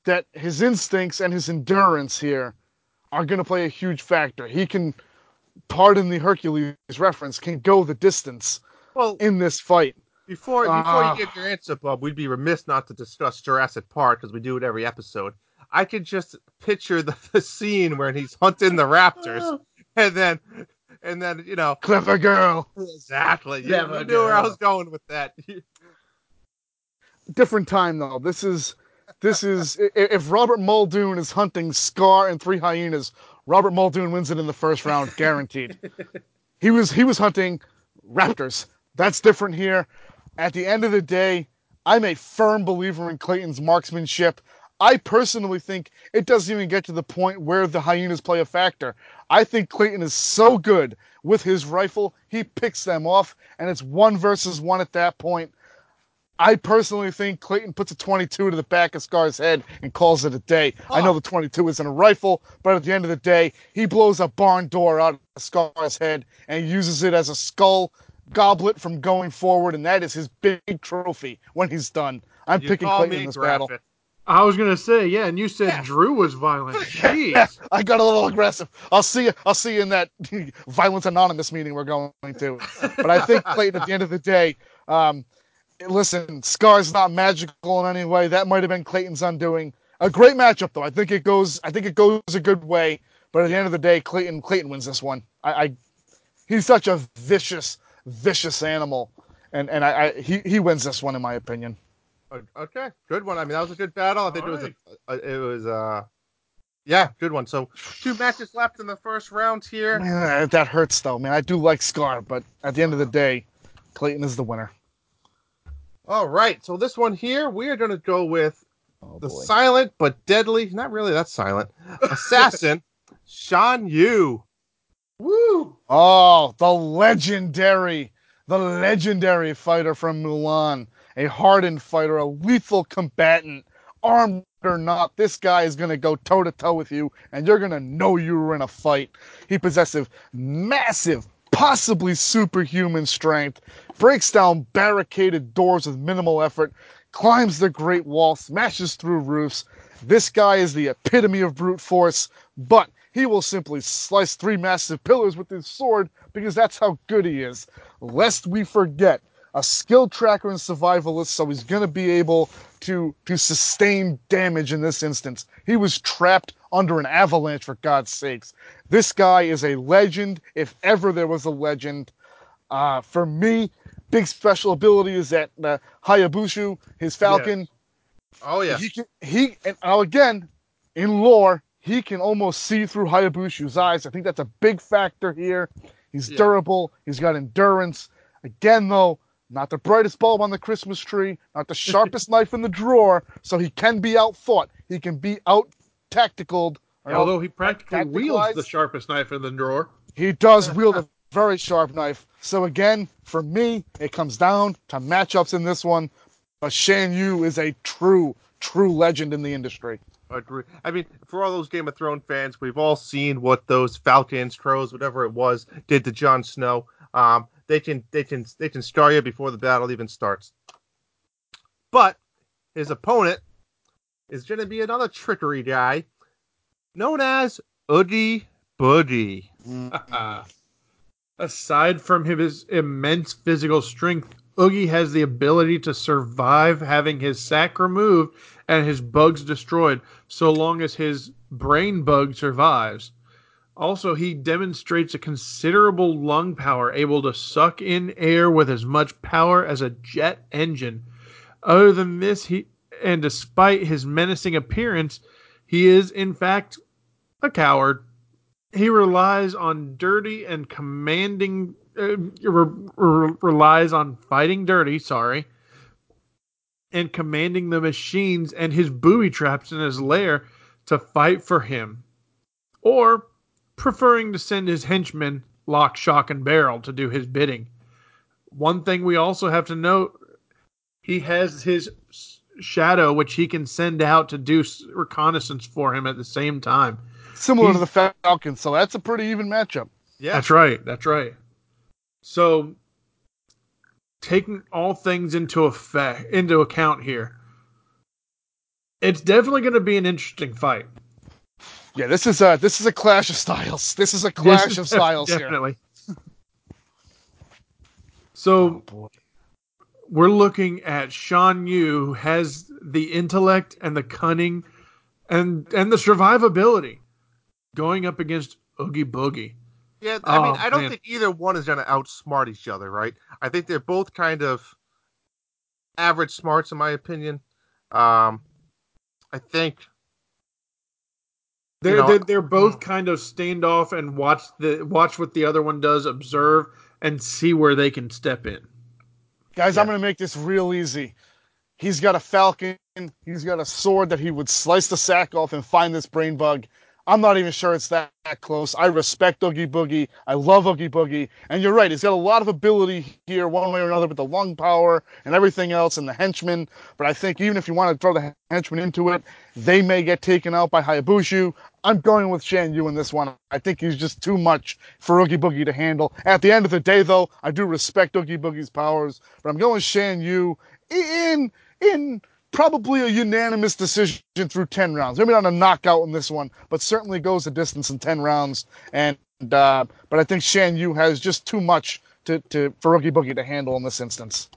that his instincts and his endurance here are going to play a huge factor. He can, pardon the Hercules reference, can go the distance Well, in this fight. before before Ah. you give your answer, Bob, we'd be remiss not to discuss Jurassic Park because we do it every episode. I could just picture the, the scene where he's hunting the raptors, and then and then you know Clever girl. exactly. You, Never you knew where I was going with that. Different time though. This is this is if Robert Muldoon is hunting Scar and three hyenas, Robert Muldoon wins it in the first round, guaranteed. he was he was hunting raptors. That's different here. At the end of the day, I'm a firm believer in Clayton's marksmanship. I personally think it doesn't even get to the point where the hyenas play a factor. I think Clayton is so good with his rifle, he picks them off, and it's one versus one at that point. I personally think Clayton puts a 22 to the back of Scar's head and calls it a day. I know the 22 isn't a rifle, but at the end of the day, he blows a barn door out of Scar's head and uses it as a skull goblet from going forward, and that is his big trophy when he's done. I'm You picking Clayton in this battle. I was gonna say, yeah, and you said Drew was violent. Jeez. I got a little aggressive. I'll see you. I'll see you in that Violence Anonymous meeting we're going to. But I think Clayton, at the end of the day, um, listen, Scar's not magical in any way. That might have been Clayton's undoing. A great matchup, though. I think it goes. I think it goes a good way. But at the end of the day, Clayton Clayton wins this one. I, I he's such a vicious, vicious animal, and and I, I he he wins this one in my opinion. Okay, good one. I mean, that was a good battle. I think All it was a, a, it was uh, yeah, good one. So two matches left in the first round here. Man, that hurts though, man. I do like Scar, but at the end of the day, Clayton is the winner. All right, so this one here, we are going to go with Oh the boy. silent but deadly, not really that silent, assassin, Shan Yu. Woo! Oh, the legendary, the legendary fighter from Mulan, a hardened fighter, a lethal combatant, armed or not. This guy is going to go toe to toe with you, and you're going to know you were in a fight. He possesses massive, possibly superhuman strength, breaks down barricaded doors with minimal effort, climbs the Great Wall, smashes through roofs. This guy is the epitome of brute force, but he will simply slice three massive pillars with his sword because that's how good he is. Lest we forget, a skill tracker and survivalist, so he's going to be able to to sustain damage in this instance. He was trapped under an avalanche, for God's sakes. This guy is a legend, if ever there was a legend. Uh, for me, big special ability is that uh, Hayabusa, his falcon, Oh yeah, he can he and now again in lore he can almost see through Hayabusa's eyes. I think that's a big factor here. He's Yeah. durable. He's got endurance. Again, though, not the brightest bulb on the Christmas tree, not the sharpest knife in the drawer. So he can be outfought. He can be out tacticaled. Although he practically wields the sharpest knife in the drawer. he does wield a very sharp knife. So again, for me, it comes down to matchups in this one. But Shan Yu is a true, true legend in the industry. I agree. I mean, for all those Game of Thrones fans, we've all seen what those Falcons, Crows, whatever it was, did to Jon Snow. Um, they can they can they can star you before the battle even starts. But his opponent is going to be another trickery guy, known as Oogie Boogie. Aside from his immense physical strength, Oogie has the ability to survive having his sack removed and his bugs destroyed, so long as his brain bug survives. Also, he demonstrates a considerable lung power, able to suck in air with as much power as a jet engine. Other than this, he and despite his menacing appearance, he is in fact a coward. He relies on dirty and commanding uh, re- re- relies on fighting dirty, sorry, and commanding the machines and his booby traps in his lair to fight for him. Or preferring to send his henchmen, Lock, Shock, and Barrel, to do his bidding. One thing we also have to note he has his shadow, which he can send out to do reconnaissance for him at the same time. Similar He's, to the Falcons, so that's a pretty even matchup. Yeah, that's right. That's right. So, taking all things into effect into account here, it's definitely going to be an interesting fight. Yeah, this is a this is a clash of styles. This is a clash is of styles definitely. here. so oh, we're looking at Shan Yu who has the intellect and the cunning and and the survivability going up against Oogie Boogie. Yeah, I mean, oh, I don't man. think either one is going to outsmart each other, right? I think they're both kind of average smarts, in my opinion. Um, I think they're, you know, they're they're both hmm. kind of standoff and watch the watch what the other one does, observe and see where they can step in. Guys, yeah. I'm going to make this real easy. He's got a falcon. He's got a sword that he would slice the sack off and find this brain bug. I'm not even sure it's that, that close. I respect Oogie Boogie. I love Oogie Boogie. And you're right, he's got a lot of ability here, one way or another, with the lung power and everything else and the henchmen. But I think even if you want to throw the henchmen into it, they may get taken out by Hayabusa. I'm going with Shan Yu in this one. I think he's just too much for Oogie Boogie to handle. At the end of the day, though, I do respect Oogie Boogie's powers, but I'm going Shan Yu in in probably a unanimous decision through 10 rounds. Maybe not a knockout in this one, but certainly goes the distance in 10 rounds. And uh, but I think Shan Yu has just too much to, to for Oogie Boogie to handle in this instance.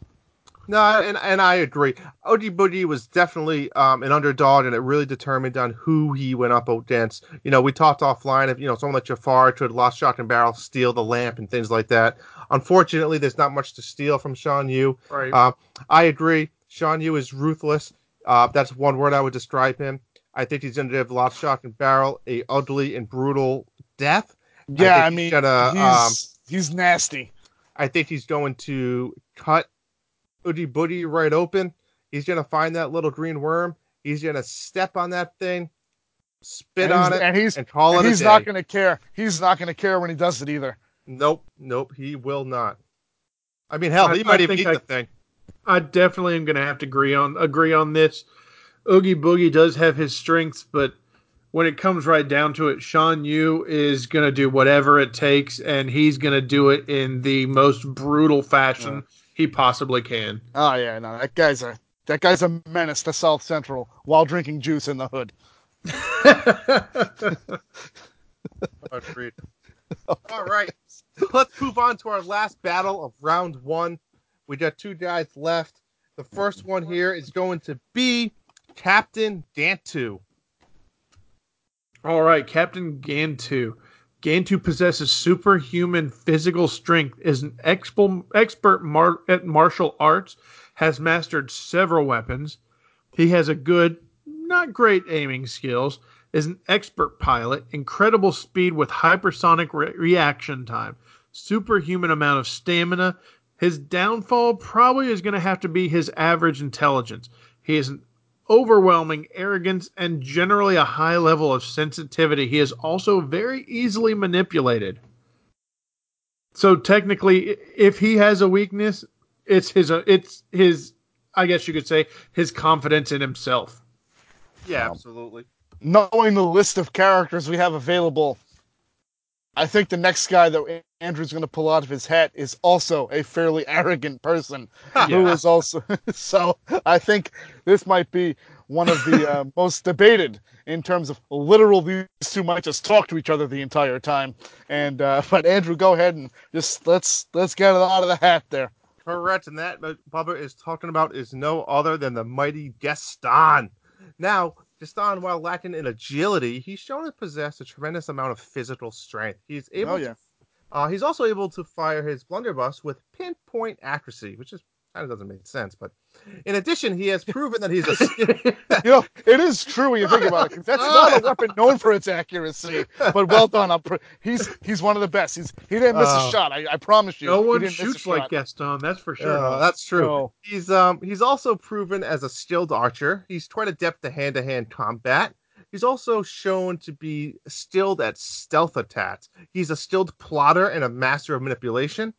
No, and and I agree. Oogie Boogie was definitely um, an underdog, and it really determined on who he went up against. You know, we talked offline of you know someone like Jafar could have Lock, Shock and barrel, steal the lamp, and things like that. Unfortunately, there's not much to steal from Shan Yu. Right. Uh, I agree. Shan Yu is ruthless. Uh, that's one word I would describe him. I think he's going to give Lock, Shock, and Barrel a ugly and brutal death. Yeah, I, I mean, he's, gonna, he's, um, he's, nasty. I think he's going to cut Oogie Boogie right open. He's going to find that little green worm. He's going to step on that thing, spit on it, and he's and call and it. He's not going to care. He's not going to care when he does it either. Nope, nope, he will not. I mean, hell, I, he might I even eat I, the thing. I definitely am going to have to agree on agree on this. Oogie Boogie does have his strengths, but when it comes right down to it, Shan Yu is going to do whatever it takes, and he's going to do it in the most brutal fashion yeah. he possibly can. Oh yeah, no, that guy's a that guy's a menace to South Central while drinking juice in the hood. Agreed. All right, let's move on to our last battle of round one. We got two guys left. The first one here is going to be Captain Gantu. All right, Captain Gantu. Gantu possesses superhuman physical strength, is an expo- expert mar- at martial arts, has mastered several weapons. He has a good, not great aiming skills, is an expert pilot, incredible speed with hypersonic re- reaction time, superhuman amount of stamina, his downfall probably is going to have to be his average intelligence. He has an overwhelming arrogance and generally a high level of sensitivity. He is also very easily manipulated. So technically, if he has a weakness, it's his. It's his. I guess you could say his confidence in himself. Yeah, absolutely. Knowing the list of characters we have available, I think the next guy that Andrew's going to pull out of his hat is also a fairly arrogant person who is also. so I think this might be one of the uh, most debated in terms of literal. These two might just talk to each other the entire time. And uh, but Andrew, go ahead and just let's let's get it out of the hat there. Correct, and that Bubba is talking about is no other than the mighty Gaston. Now, Gaston, while lacking in agility, he's shown to possess a tremendous amount of physical strength. He's able Oh, yeah. to, uh, he's also able to fire his blunderbuss with pinpoint accuracy, which is kind of doesn't make sense. But in addition, he has proven that he's a You know, it is true when you think about it. 'cause that's not a weapon known for its accuracy. But well done. I'm pr- he's he's one of the best. He's he didn't miss Oh. a shot. I, I promise you. No one didn't miss a shoots like shot. Gaston, that's for sure. Uh, that's true. He's um he's also proven as a skilled archer. He's quite adept at hand to hand combat. He's also shown to be skilled at stealth attacks. He's a skilled plotter and a master of manipulation.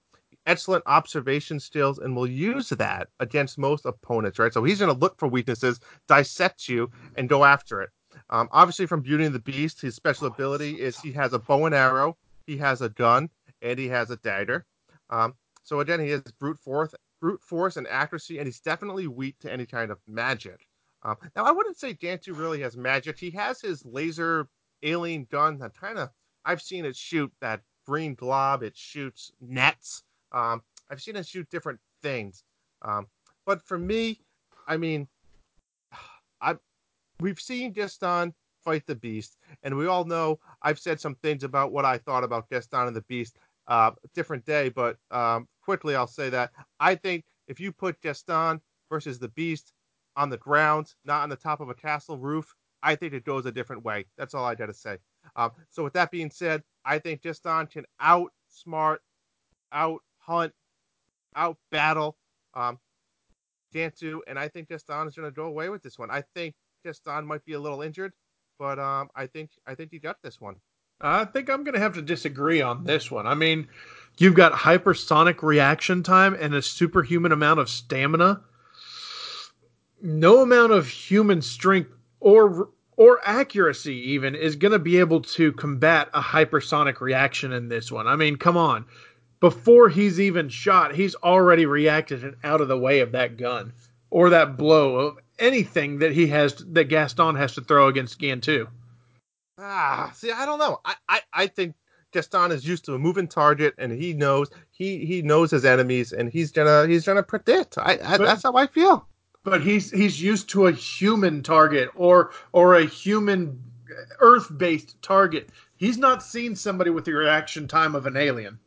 Excellent observation skills, and will use that against most opponents. Right, so he's going to look for weaknesses, dissect you, and go after it. Um, obviously, from Beauty and the Beast, his special ability is he has a bow and arrow, he has a gun, and he has a dagger. Um, so again, he has brute force, brute force and accuracy, and he's definitely weak to any kind of magic. Um, now, I wouldn't say Gantu really has magic. He has his laser alien gun that kind of I've seen it shoot that green glob. It shoots nets. Um, I've seen it shoot different things. Um, but for me, I mean, I we've seen Gaston fight the Beast, and we all know I've said some things about what I thought about Gaston and the Beast. Uh, different day, but um, quickly I'll say that I think if you put Gaston versus the Beast on the ground, not on the top of a castle roof, I think it goes a different way. That's all I got to say. Um, so with that being said, I think Gaston can outsmart, out hunt, out battle um, Gantu, and I think Gaston is going to go away with this one. I think Gaston might be a little injured, but um, I think I think he got this one. I think I'm going to have to disagree on this one. I mean, you've got hypersonic reaction time and a superhuman amount of stamina. No amount of human strength or or accuracy even is going to be able to combat a hypersonic reaction in this one. I mean, come on. Before he's even shot, he's already reacted and out of the way of that gun or that blow of anything that he has that Gaston has to throw against Gantu. Ah, see, I don't know. I, I, I think Gaston is used to a moving target, and he knows he he knows his enemies, and he's gonna he's gonna predict. I, I But- that's how I feel. But he's he's used to a human target or or a human earth based target he's not seen somebody with the reaction time of an alien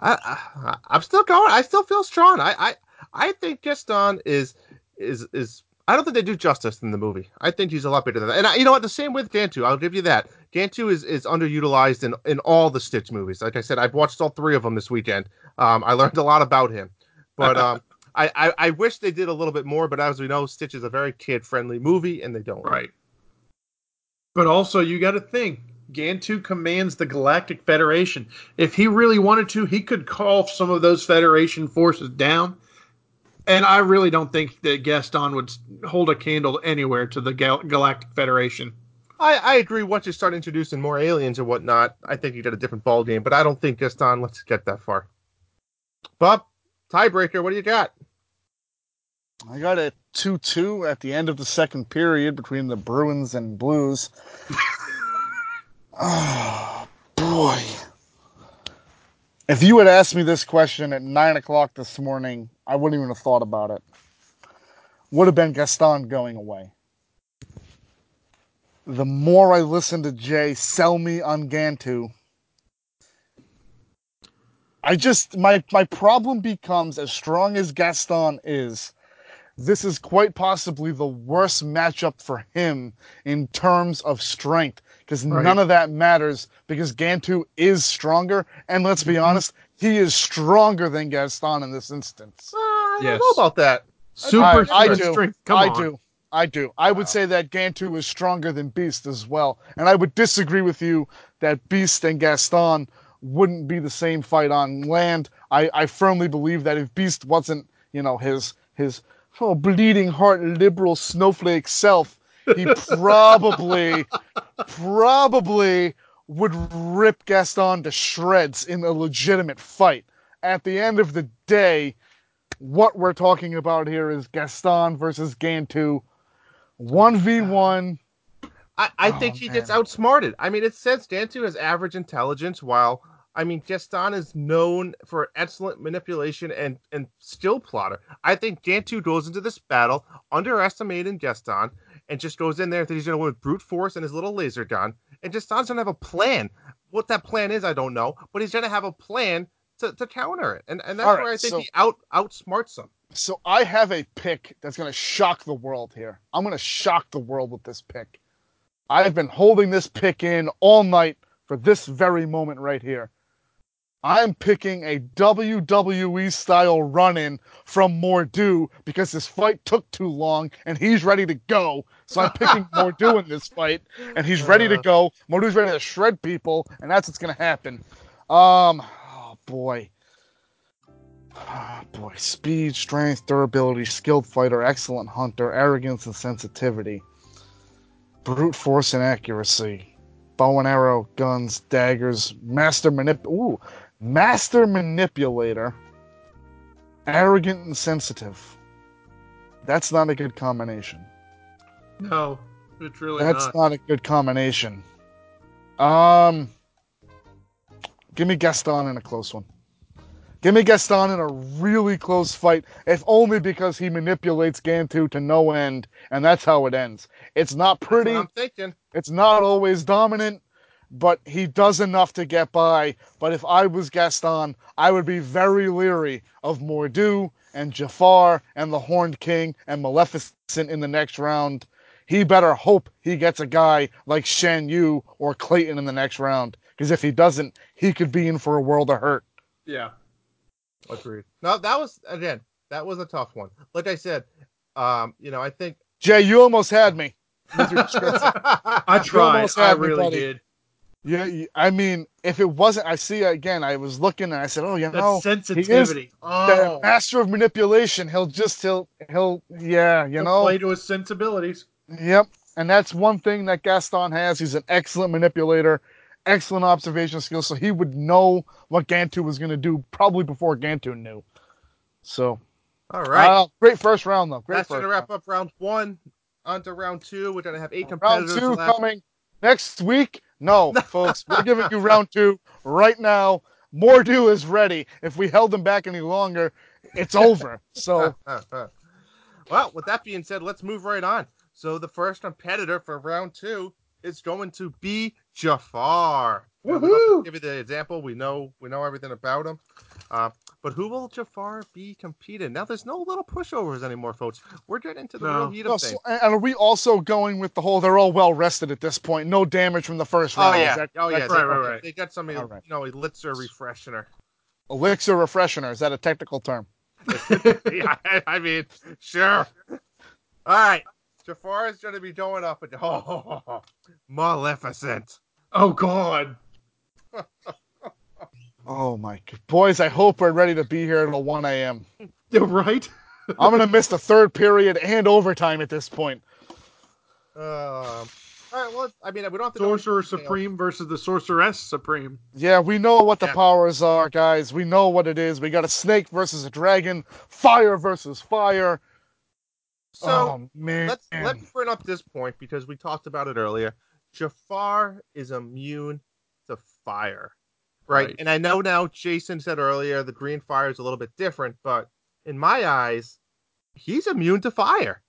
I, I I'm still going. I still feel strong. I I, I think Gaston is is is. I don't think they do justice in the movie. I think he's a lot better than that. And I, you know what? The same with Gantu. I'll give you that. Gantu is, is underutilized in, in all the Stitch movies. Like I said, I've watched all three of them this weekend. Um, I learned a lot about him. But um, I, I, I wish they did a little bit more. But as we know, Stitch is a very kid friendly movie, and they don't. right but also you got to think gantu commands the galactic federation if he really wanted to he could call some of those federation forces down and i really don't think that gaston would hold a candle anywhere to the Gal- galactic federation I, I agree. Once you start introducing more aliens and whatnot, I think you get a different ball game. But I don't think Gaston lets it get that far. Bob, tiebreaker. What do you got? I got a 2 2 at the end of the second period between the Bruins and Blues. oh, boy. If you had asked me this question at 9 o'clock this morning, I wouldn't even have thought about it. Would have been Gaston going away. The more I listen to Jay sell me on Gantu, I just my my problem becomes as strong as Gaston is, this is quite possibly the worst matchup for him in terms of strength because Right. none of that matters because Gantu is stronger and let's be honest, he is stronger than Gaston in this instance. Uh, I Yes. don't know about that. super I, I do. strength come I on do. I do. I would say that Gantu is stronger than Beast as well. And I would disagree with you that Beast and Gaston wouldn't be the same fight on land. I, I firmly believe that if Beast wasn't, you know, his his oh, bleeding heart liberal snowflake self, he probably probably would rip Gaston to shreds in a legitimate fight. At the end of the day, what we're talking about here is Gaston versus Gantu, one v one. I, I Oh, think he man. gets outsmarted. I mean, it says Gantu has average intelligence, while I mean Gaston is known for excellent manipulation and and skill plotter. I think Gantu goes into this battle underestimating Gaston and just goes in there that he's going to win with brute force and his little laser gun. And Gaston's going to have a plan. What that plan is, I don't know, but he's going to have a plan to, to counter it, and and that's right, where I think so- he out outsmarts him. So I have a pick that's going to shock the world here. I'm going to shock the world with this pick. I've been holding this pick in all night for this very moment right here. I'm picking a WWE style run in from Mor'du because this fight took too long and he's ready to go. So I'm picking Mor'du in this fight and he's ready to go. Mor'du's ready to shred people and that's what's going to happen. Um, oh boy. Ah, boy, speed, strength, durability, skilled fighter, excellent hunter, arrogance and sensitivity, brute force and accuracy, bow and arrow, guns, daggers, master manip. Ooh, master manipulator, arrogant and sensitive. That's not a good combination. No, it's really not. That's not. not a good combination. Um, give me Gaston in a close one. Give me Gaston in a really close fight, if only because he manipulates Gantu to no end, and that's how it ends. It's not pretty, I'm thinking. it's not always dominant, but he does enough to get by. But if I was Gaston, I would be very leery of Mor'du and Jafar and the Horned King and Maleficent in the next round. He better hope he gets a guy like Shan Yu or Clayton in the next round. Because if he doesn't, he could be in for a world of hurt. Yeah. Agreed. No, that was again. That was a tough one. Like I said, um, you know, I think Jay, you almost had me. with your description. I tried. I had me, really did. Yeah, I mean, if it wasn't, I see again. I was looking and I said, "Oh, you That know, sensitivity. the Oh, master of manipulation. He'll just he'll he'll yeah, you He'll know, play to his sensibilities. yep." And that's one thing that Gaston has. He's an excellent manipulator, excellent observation skills. So he would know what Gantu was going to do probably before Gantu knew. So, all right. uh, great first round though. Great That's going to wrap up round one. On to round two. We're going to have eight Round competitors two left. coming next week. No, folks, we're giving you round two right now. Mor'du is ready. If we held them back any longer, it's over. So, well, with that being said, let's move right on. So the first competitor for round two is going to be Jafar. Now, we don't have to Woohoo! Give you the example. We know we know everything about him. Uh, but who will Jafar be competing? Now there's no little pushovers anymore, folks. We're getting into the No. real heat no, of so- things. and are we also going with the whole? They're all well rested at this point. No damage from the first round. Oh round. yeah, that- oh yeah. right, they, right, right. They got some, All right. you know, elixir refreshener. Elixir refreshener. Is that a technical term? yeah, I, I mean, sure. All right, Jafar is going to be going up with oh, Maleficent. Oh God. Oh my g- boys! I hope we're ready to be here until one a.m. Yeah, right. I'm gonna miss the third period and overtime at this point. Um, all right, well, I mean, we don't have to. Sorcerer detail. Supreme versus the Sorceress Supreme. Yeah, we know what the Yeah. powers are, guys. We know what it is. We got a snake versus a dragon, fire versus fire. So oh man, let's let's bring up this point because we talked about it earlier. Jafar is immune to fire, right? Right. And I know now Jason said earlier the green fire is a little bit different, but in my eyes, he's immune to fire.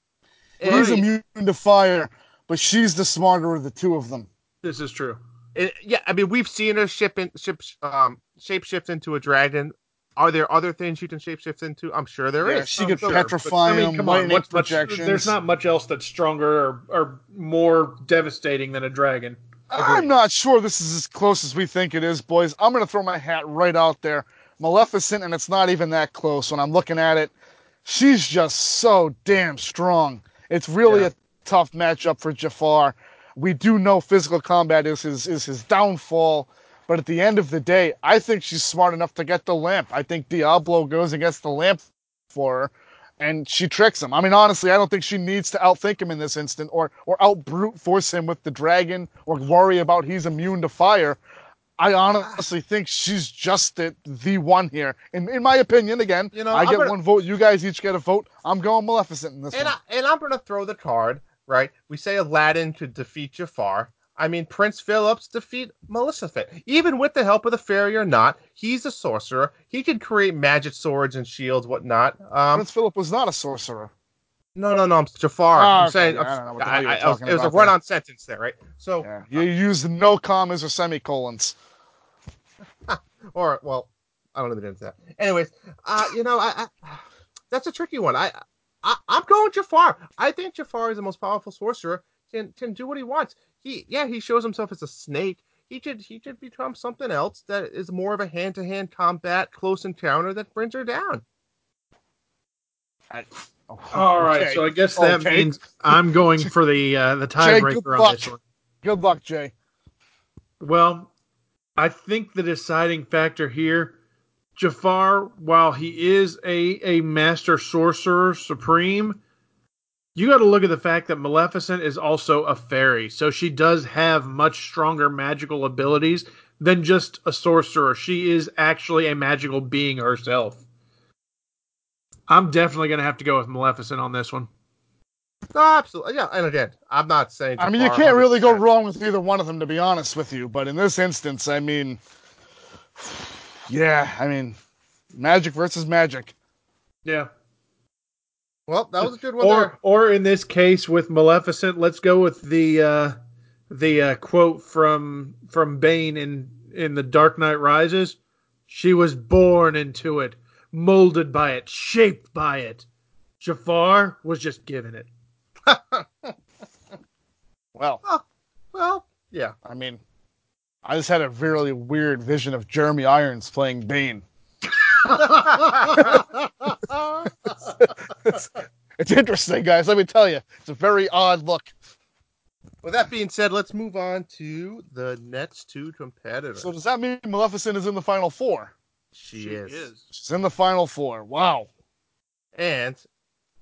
he's immune to fire, but she's the smarter of the two of them. This is true. it- yeah, I mean we've seen her ship in, ship um shapeshift into a dragon. Are there other things you can shapeshift into? I'm sure there is. Yeah, she I'm could sure, petrify I mean, come on. What's much, there's not much else that's stronger or, or more devastating than a dragon. I'm not sure this is as close as we think it is, boys. I'm gonna throw my hat right out there. Maleficent, and it's not even that close when I'm looking at it. She's just so damn strong. It's really Yeah. a tough matchup for Jafar. We do know physical combat is his is his downfall, But at the end of the day, I think she's smart enough to get the lamp. I think Diablo goes against the lamp for her, and she tricks him. I mean, honestly, I don't think she needs to outthink him in this instant, or or out brute force him with the dragon, or worry about he's immune to fire. I honestly think she's just the, the one here. In, in my opinion, again, You know, I I'm get gonna- one vote. You guys each get a vote. I'm going Maleficent in this And one. I, and I'm gonna throw the card right. We say Aladdin could defeat Jafar. I mean, Prince Philip's defeat Maleficent. Even with the help of the fairy or not, he's a sorcerer. He can create magic swords and shields, whatnot. Um, Prince Philip was not a sorcerer. no, no, no, I'm Jafar. Oh, I'm okay. saying, I, I- I was- it was a run-on sentence there, right? So, Yeah. You used no commas or semicolons. or well, I don't know the into that. Anyways, uh, you know, I, I that's a tricky one. I, I I'm going Jafar. I think Jafar is the most powerful sorcerer. Can can do what he wants. He yeah, he shows himself as a snake. He should he should become something else that is more of a hand to hand combat, close encounter that brings her down. All right, Okay. so I guess that Okay. means I'm going for the uh, the Jay, good tiebreaker on this one. Good luck, Jay. Well, I think the deciding factor here, Jafar, while he is a, a master sorcerer supreme, you got to look at the fact that Maleficent is also a fairy. So she does have much stronger magical abilities than just a sorcerer. She is actually a magical being herself. I'm definitely going to have to go with Maleficent on this one. No, absolutely. Yeah, and again, I'm not saying. I mean, you can't really go wrong with either one of them, to be honest with you. But in this instance, I mean, yeah, I mean, magic versus magic. Yeah. Well, that was a good one or there. or in this case with Maleficent, let's go with the uh, the uh, quote from from Bane in in The Dark Knight Rises. She was born into it, molded by it, shaped by it. Jafar was just given it. Well, Well, yeah. I mean, I just had a really weird vision of Jeremy Irons playing Bane. it's, it's interesting, guys. Let me tell you, it's a very odd look. With that being said, let's move on to the next two competitors. So does that mean Maleficent is in the final four? she, is. She's in the final four. Wow. and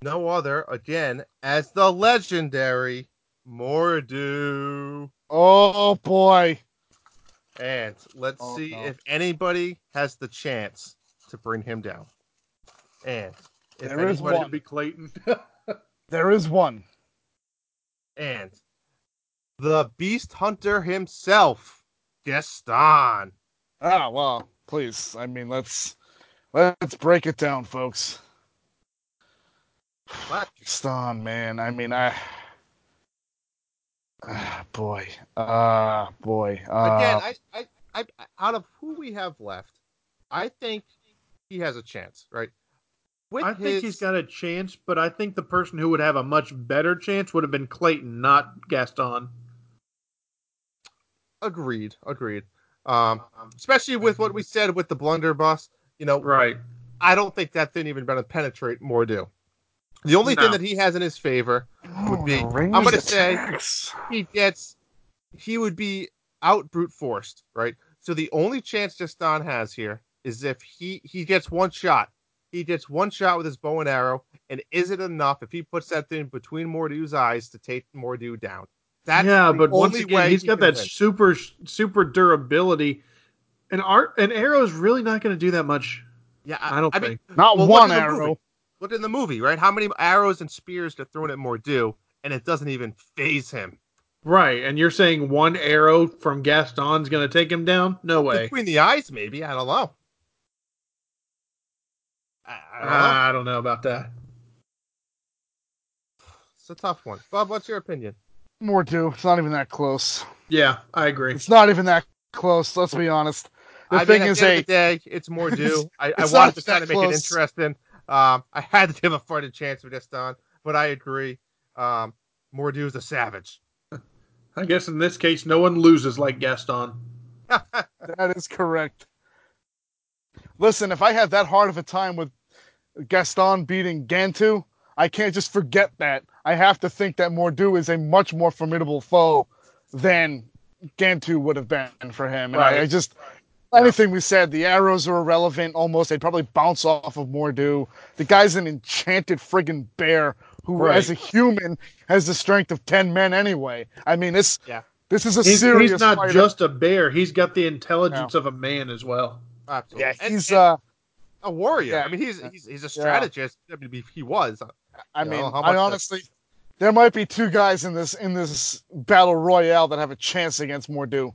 no other again as the legendary Mor'du. Oh boy. And let's Oh, see no. if anybody has the chance to bring him down. And if There is one. Be Clayton. There is one. and the Beast Hunter himself, Gaston. Ah, well, please. I mean, let's let's break it down, folks. What? Stan, man. I mean, I. Ah, boy. Ah, boy. Uh, Again, I, I, I, out of who we have left, I think he has a chance, right? With I think his- he's got a chance, but I think the person who would have a much better chance would have been Clayton, not Gaston. Agreed. Agreed. Um, especially with what we said with the blunderbuss. You know, Right. I don't think that didn't even better penetrate Mor'du. The only No. thing that he has in his favor would be, Oh, I'm gonna say- he gets, he would be out brute forced, right? So the only chance Gaston has here is if he he gets one shot. He gets one shot with his bow and arrow, and is it enough if he puts that thing between Mor'du's eyes to take Mor'du down? That's yeah, the but once only again, way he's he got that win. super super durability. And art an arrow is really not going to do that much. Yeah, I don't I think. mean, Not Well, one at the arrow. movie. look in the movie, right? How many arrows and spears get thrown at Mor'du, and it doesn't even phase him. Right, and you're saying one arrow from Gaston's going to take him down? No way. Between the eyes, maybe. I don't know. I, I don't know. I don't know about that. It's a tough one. Bob, what's your opinion? Mor'du. It's not even that close. Yeah, I agree. It's not even that close. Let's be honest. The I thing mean, at is, the end a of the day, it's more due. I, I wanted to kind of make it interesting. Um, I had to give a fighting chance with this Gaston, but I agree. Um, Mor'du is a savage. I guess in this case, no one loses like Gaston. that is correct. Listen, if I had that hard of a time with Gaston beating Gantu, I can't just forget that. I have to think that Mor'du is a much more formidable foe than Gantu would have been for him. And Right. I, I just anything we said, the arrows are irrelevant almost. They'd probably bounce off of Mor'du. The guy's an enchanted friggin' bear who, Right. as a human, has the strength of ten men anyway. I mean, this Yeah. this is a He's, serious. he's not fighter. just a bear. He's got the intelligence of a man as well. Absolutely. yeah. And- He's and uh. A warrior. yeah. I mean, he's he's, he's a strategist. I mean, he was. I mean, know, I honestly, there might be two guys in this in this battle royale that have a chance against Mor'du.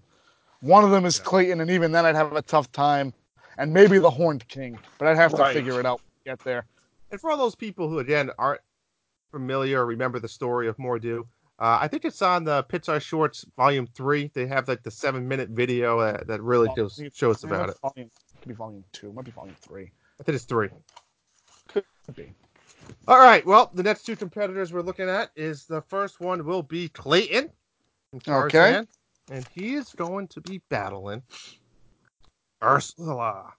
One of them is Clayton, and even then, I'd have a tough time. And maybe the Horned King, but I'd have to Right. figure it out. Get there. And for all those people who again aren't familiar or remember the story of Mor'du, uh, I think it's on the Pixar Shorts Volume Three. They have like the seven minute video uh, that really gives, shows about it. Volume, could be volume two, might be volume three. I think it's three. Could be. All right. Well, the next two competitors we're looking at is the first one will be Clayton. from Okay. Tarzan, And he is going to be battling Ursula.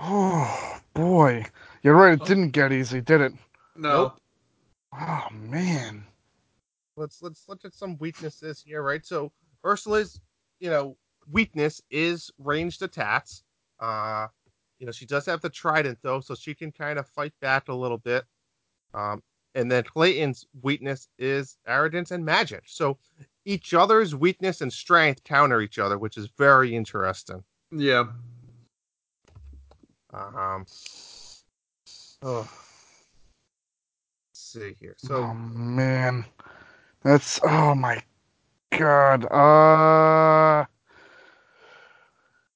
Oh boy, you're right. It oh. didn't get easy, did it? No. Oh man. let's let's look at some weaknesses here, right? So Ursula's, you know, weakness is ranged attacks. Uh, you know, she does have the trident though, so she can kind of fight back a little bit. Um, and then Clayton's weakness is arrogance and magic. So each other's weakness and strength counter each other, which is very interesting. Yeah. Um, oh. Let's see here. So oh man, that's oh my god. Uh.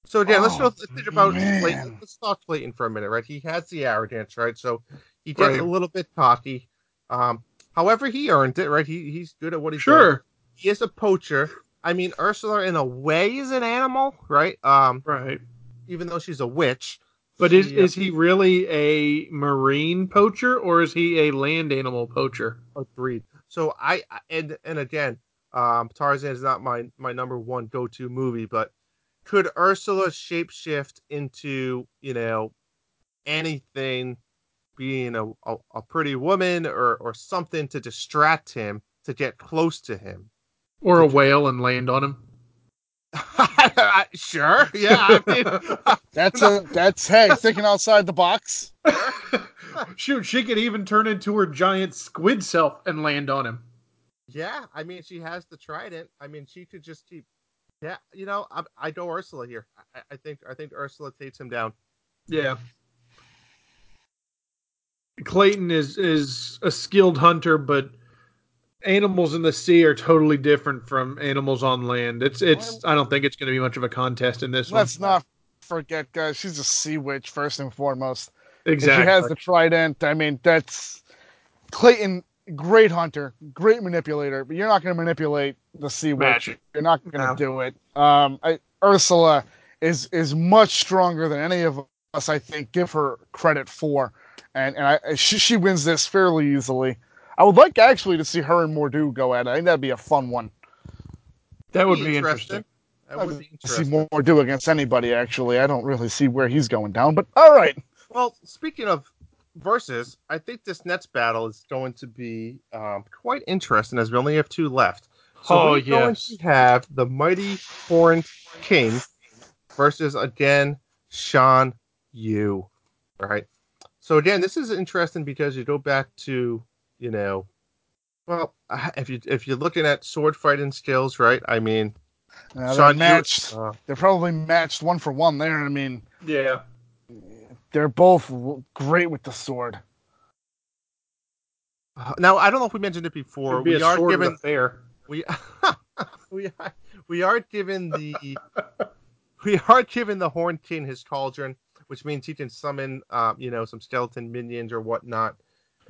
So again, let's Oh, let's think about. Clayton. Let's talk Clayton for a minute, right? He has the arrogance, right? So he gets Right. a little bit cocky. Um, however, he earned it, right? He he's good at what he does. Sure. He is a poacher. I mean, Ursula, in a way, is an animal, right? Um, Right. even though she's a witch. But is, she, uh, is he really a marine poacher or is he a land animal poacher? Agreed. So I I- and and again, um, Tarzan is not my my number one go to movie, but could Ursula shapeshift into you know anything, being a, a a pretty woman or or something to distract him to get close to him? Or a whale and land on him? sure, yeah. I mean, That's a that's hey thinking outside the box. Shoot, she could even turn into her giant squid self and land on him. yeah. I mean, she has the trident. I mean, she could just keep. Yeah, you know, I, I go Ursula here. I, I think I think Ursula takes him down. Yeah. Clayton is is a skilled hunter, but animals in the sea are totally different from animals on land. It's it's I don't think it's going to be much of a contest in this one. Let's one. not forget, guys. She's a sea witch first and foremost. exactly. If she has the trident, I mean, that's Clayton, great hunter, great manipulator, but you're not going to manipulate the sea witch. Magic. You're not going to No. do it. Um, I, Ursula is is much stronger than any of us, I think, give her credit for, and and I, she she wins this fairly easily. I would like actually to see her and Mor'du go at it. I think that'd be a fun one. that would be interesting. That would be To see interesting. Mor'du against anybody. Actually, I don't really see where he's going down, but all right. Well, speaking of versus, I think this next battle is going to be um, quite interesting as we only have two left. So Oh, we're going to have the mighty Horned King versus again Shan Yu. All right. So again, this is interesting because you go back to you know, well, uh, if you if you're looking at sword fighting skills, right? I mean, Uh, they're Shan Yu- matched. uh, They're probably matched one for one there. I mean, Yeah. They're both great with the sword. now I don't know if we mentioned it before. Be We a are sword given affair. we we are, we are given the we are given the Horn King his cauldron, which means he can summon um, you know some skeleton minions or whatnot.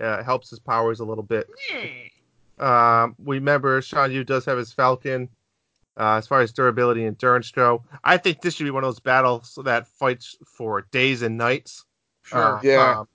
Uh, helps his powers a little bit. Um, we remember Shan Yu does have his Falcon. Uh, as far as durability and endurance go, I think this should be one of those battles that fights for days and nights. Sure. Uh, Yeah. um,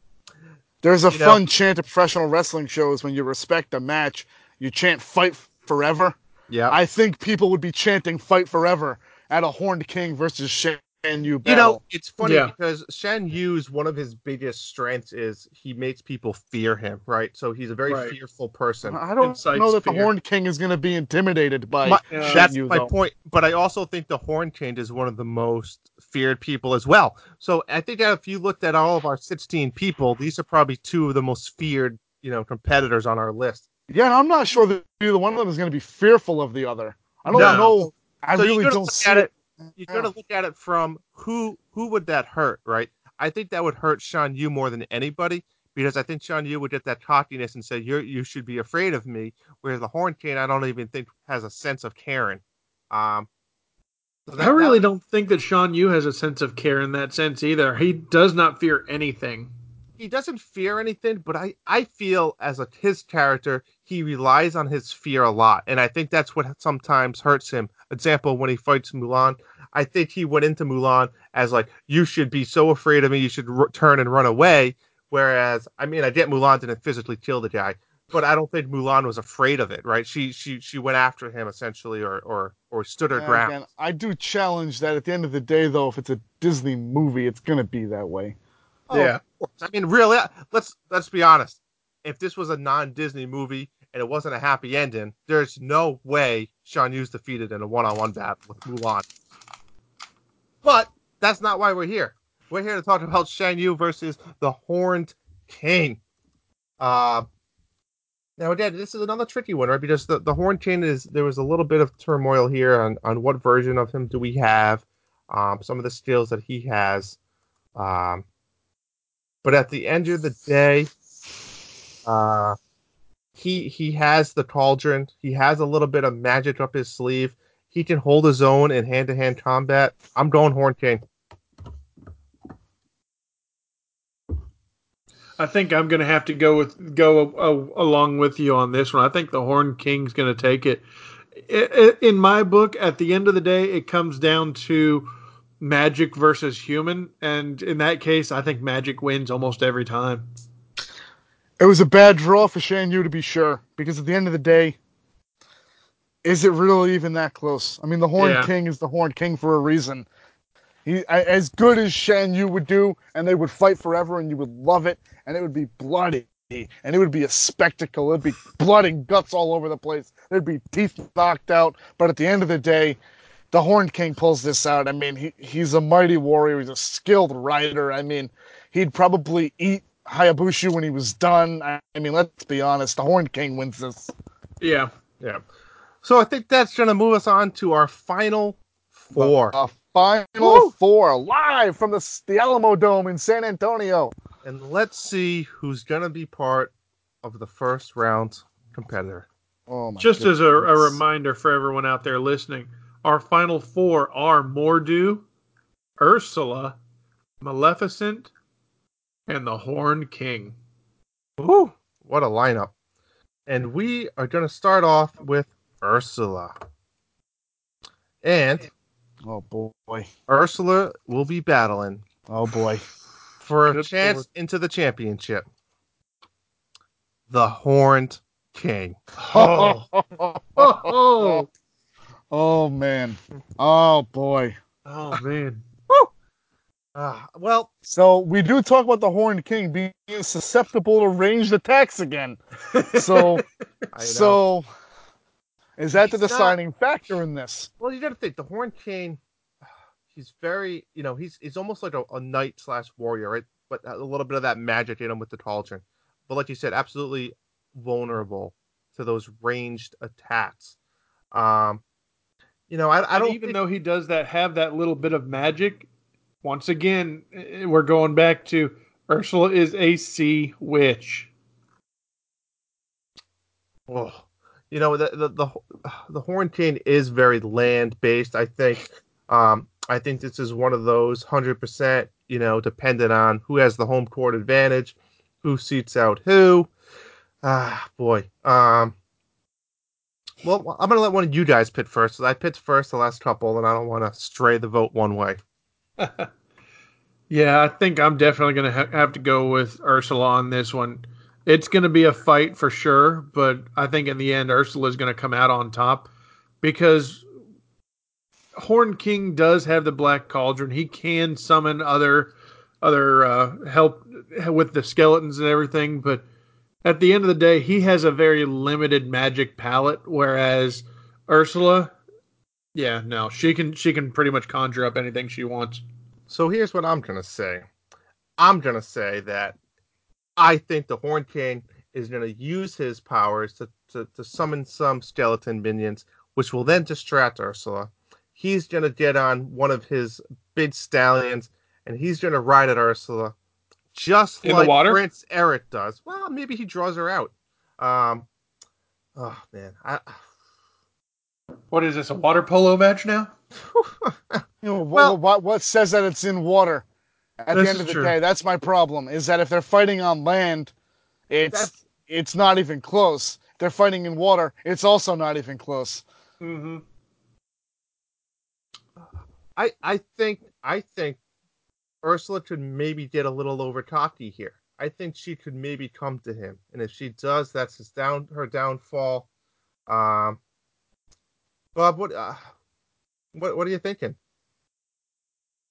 There's a You know- fun chant at professional wrestling shows when you respect a match, you chant "Fight forever." yeah. I think people would be chanting "Fight forever" at a Horned King versus Shan Yu You know, it's funny Yeah. because Shan Yu's one of his biggest strengths is he makes people fear him, right? So he's a very Right. fearful person. I don't incites know that the fear. Horn King is going to be intimidated by My- Yeah. Shan That's Yu, my though. point. But I also think the Horn King is one of the most feared people as well. So I think that if you looked at all of our 16 people, these are probably two of the most feared, you know, competitors on our list. Yeah, I'm not sure that either one of them is going to be fearful of the other. I don't No. know. I so really don't look see at it. You got to look at it from who who would that hurt, right? I think that would hurt Shan Yu more than anybody because I think Shan Yu would get that cockiness and say you you should be afraid of me, whereas the Horn King I don't even think has a sense of caring. Um, so that- I really that- don't think that Shan Yu has a sense of care in that sense either. He does not fear anything. he doesn't fear anything, but I, I feel as a his character, he relies on his fear a lot, and I think that's what sometimes hurts him. Example, when he fights Mulan, I think he went into Mulan as like, "You should be so afraid of me, you should r- turn and run away." Whereas, I mean, I get Mulan didn't physically kill the guy, but I don't think Mulan was afraid of it, right? She she she went after him essentially, or or or stood her And ground. again, I do challenge that at the end of the day, though, if it's a Disney movie, it's going to be that way. Oh, of course. I mean, really, let's let's be honest. If this was a non-Disney movie and it wasn't a happy ending, there's no way Shan Yu's defeated in a one-on-one battle with Mulan. But that's not why we're here. We're here to talk about Shan Yu versus the Horned King. Uh, now again, this is another tricky one, right? Because the, the Horned King is there was a little bit of turmoil here on, on what version of him do we have, um, some of the skills that he has. Um, but at the end of the day, uh, he he has the cauldron. He has a little bit of magic up his sleeve. He can hold his own in hand to hand combat. I'm going Horn King. I think I'm going to have to go with go uh, along with you on this one. I think the Horn King's going to take it. I- I- In my book, at the end of the day, it comes down to magic versus human, and in that case, I think magic wins almost every time. It was a bad draw for Shan Yu to be sure, because at the end of the day, is it really even that close? I mean, the Horn Yeah. King is the Horn King for a reason. He as good as Shan Yu would do, and they would fight forever, and you would love it, and it would be bloody, and it would be a spectacle. It'd be blood and guts all over the place. There'd be teeth knocked out, but at the end of the day, the Horn King pulls this out. I mean, he he's a mighty warrior. He's a skilled rider. I mean, he'd probably eat Hayabusa when he was done. I, I mean, let's be honest. The Horn King wins this. Yeah, Yeah. So I think that's going to move us on to our final four. A uh, final Woo! four live from the the Alamodome in San Antonio. And let's see who's going to be part of the first round competitor. Oh my just as a, a reminder for everyone out there listening, our final four are Mor'du, Ursula, Maleficent, and the Horn King. Woo! What a lineup. And we are going to start off with Ursula. And Oh boy. Ursula will be battling Oh boy. for a Good chance lord. into the championship. The Horned King. Oh, oh, oh man. Oh boy. oh man. Ah, well, So we do talk about the Horned King being susceptible to ranged attacks again. So so is that the He's not- deciding factor in this? Well, you got to think the Horned King. He's very, you know, he's he's almost like a, a knight slash warrior, right? But a little bit of that magic in him with the cauldron. But like you said, absolutely vulnerable to those ranged attacks. Um, you know, I, I I don't don't even think- though he does that have that little bit of magic. Once again, eh, we're going back to Ursula is a sea witch. Oh, you know the the the, the Horn King is very land based. I think. Um, I think this is one of those hundred percent. You know, dependent on who has the home court advantage, who seats out who. Ah, boy. Um. Well, I'm gonna let one of you guys pit first. I picked first the last couple, and I don't want to stray the vote one way. Yeah, I think I'm definitely going to ha- have to go with Ursula on this one. It's going to be a fight for sure, but I think in the end, Ursula is going to come out on top because Horn King does have the Black Cauldron. He can summon other other uh, help with the skeletons and everything, but at the end of the day, he has a very limited magic palette. Whereas Ursula, yeah, no, she can she can pretty much conjure up anything she wants. So here's what I'm gonna say. I'm gonna say that I think the Horn King is gonna use his powers to, to, to summon some skeleton minions, which will then distract Ursula. He's gonna get on one of his big stallions and he's gonna ride at Ursula just In like? Prince Eric does. Well, maybe he draws her out. Um, oh man, I, What is this? A water polo match now? You know, wh- Well- what, what says that it's in water? At the end of the true. day, that's my problem. Is that if they're fighting on land, it's That's- it's not even close. If they're fighting in water, it's also not even close. Mm-hmm. I, I think, I think Ursula could maybe get a little over cocky here. I think she could maybe come to him, and if she does, that's his down her downfall. Um, Bob, what, uh, what, what are you thinking?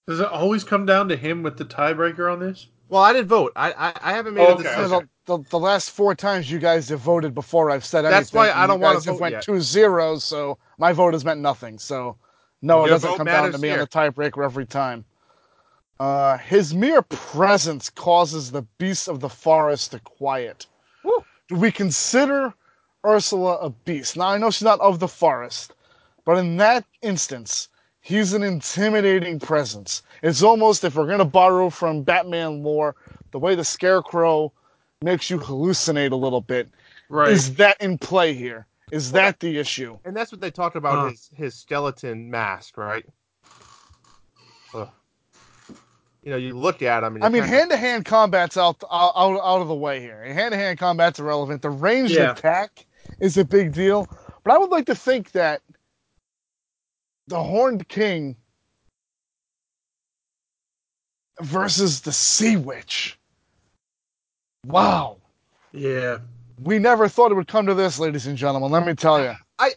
Does it always come down to him with the tiebreaker on this? Well, I didn't vote. I, I, I haven't made Oh, a okay, decision. So the, the, the last four times you guys have voted before I've said anything. That's why I don't wanna guys have vote went yet. two zeros, so my vote has meant nothing. So no, it doesn't come down to matters me on the tiebreaker every time. Uh, his mere presence causes the beasts of the forest to quiet. Woo. Do we consider Ursula a beast? Now I know she's not of the forest, but in that instance, he's an intimidating presence. It's almost if we're gonna borrow from Batman lore, the way the Scarecrow makes you hallucinate a little bit. Right. Is that in play here? Is that the issue? And that's what they talked about Huh. his his skeleton mask, right? Ugh. You know, you look at him. And I mean, hand to hand combat's out, out out out of the way here. Hand to hand combat's irrelevant. The ranged Yeah. attack is a big deal, but I would like to think that the Horned King versus the Sea Witch. Wow, Yeah. we never thought it would come to this, ladies and gentlemen. Let me tell you. I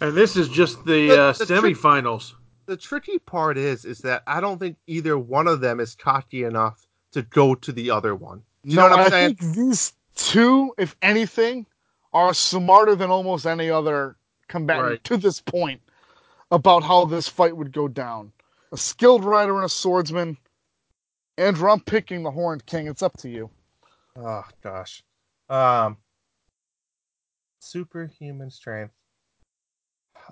And this is just the, The- uh, the trick- semifinals. the tricky part is is that I don't think either one of them is cocky enough to go to the other one. You no, know what I'm I saying? think these two, if anything, are smarter than almost any other combatant Right. to this point about how this fight would go down. A skilled rider and a swordsman. Andrew, I'm picking the Horned King. It's up to you. Oh gosh. Um superhuman strength.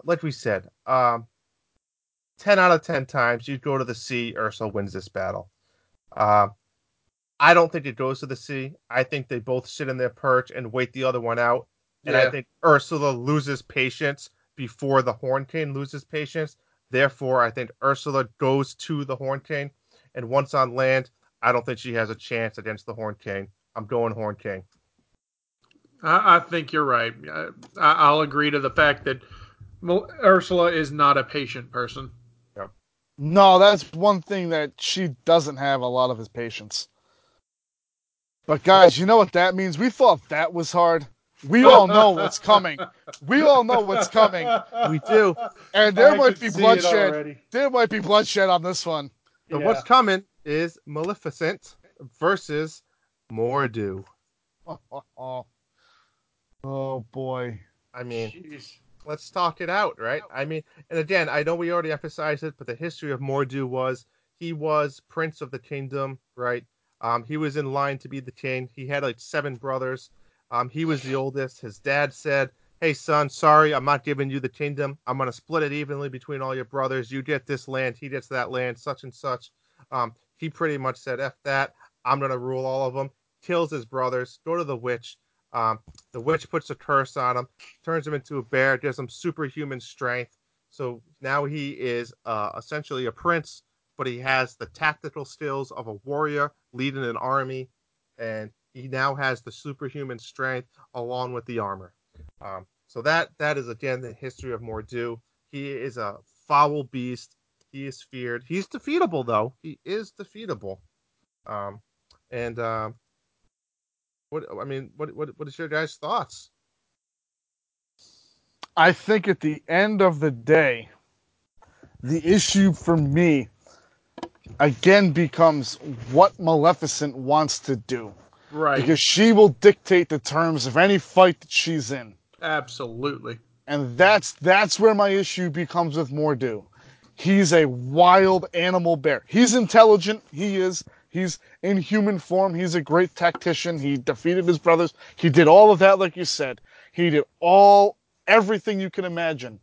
Like we said, um 10 out of 10 times you'd go to the sea, Ursula wins this battle. Um I don't think it goes to the sea. I think they both sit in their perch and wait the other one out. And I think Ursula loses patience before the Horn King loses patience. Therefore, I think Ursula goes to the Horn King. And once on land, I don't think she has a chance against the Horn King. I'm going Horn King. I, I think you're right. I, I- I'll agree to the fact that Mel- Ursula is not a patient person. No, that's one thing that she doesn't have a lot of his patience. But guys, you know what that means? We thought that was hard. We all know what's coming. We all know what's coming. We do. And there I might be bloodshed. There might be bloodshed on this one. So Yeah. what's coming is Maleficent versus Mor'du. Oh, oh boy. I mean, Jeez. let's talk it out, right? I mean, and again, I know we already emphasized it, but the history of Mor'du was he was prince of the kingdom, right? Um, he was in line to be the king. He had like seven brothers. Um, he was the oldest. His dad said, "Hey, son, sorry, I'm not giving you the kingdom. I'm gonna split it evenly between all your brothers. You get this land, he gets that land, such and such." Um, he pretty much said, "F that. I'm gonna rule all of them." Kills his brothers. Go to the witch. Um, the witch puts a curse on him turns him into a bear, gives him superhuman strength. So now he is uh, essentially a prince, but he has the tactical skills of a warrior leading an army, and he now has the superhuman strength along with the armor. Um, so that that is again the history of Mor'du. He is a foul beast. He is feared. He's defeatable though. He is defeatable. Um, and um, what I mean, what what what is your guys' thoughts? I think at the end of the day, The issue for me again becomes what Maleficent wants to do. Right. Because she will dictate the terms of any fight that she's in. Absolutely. And that's that's where my issue becomes with Mor'du. He's a wild animal bear. He's intelligent, he is. He's in human form. He's a great tactician. He defeated his brothers. He did all of that, like you said. He did all everything you can imagine.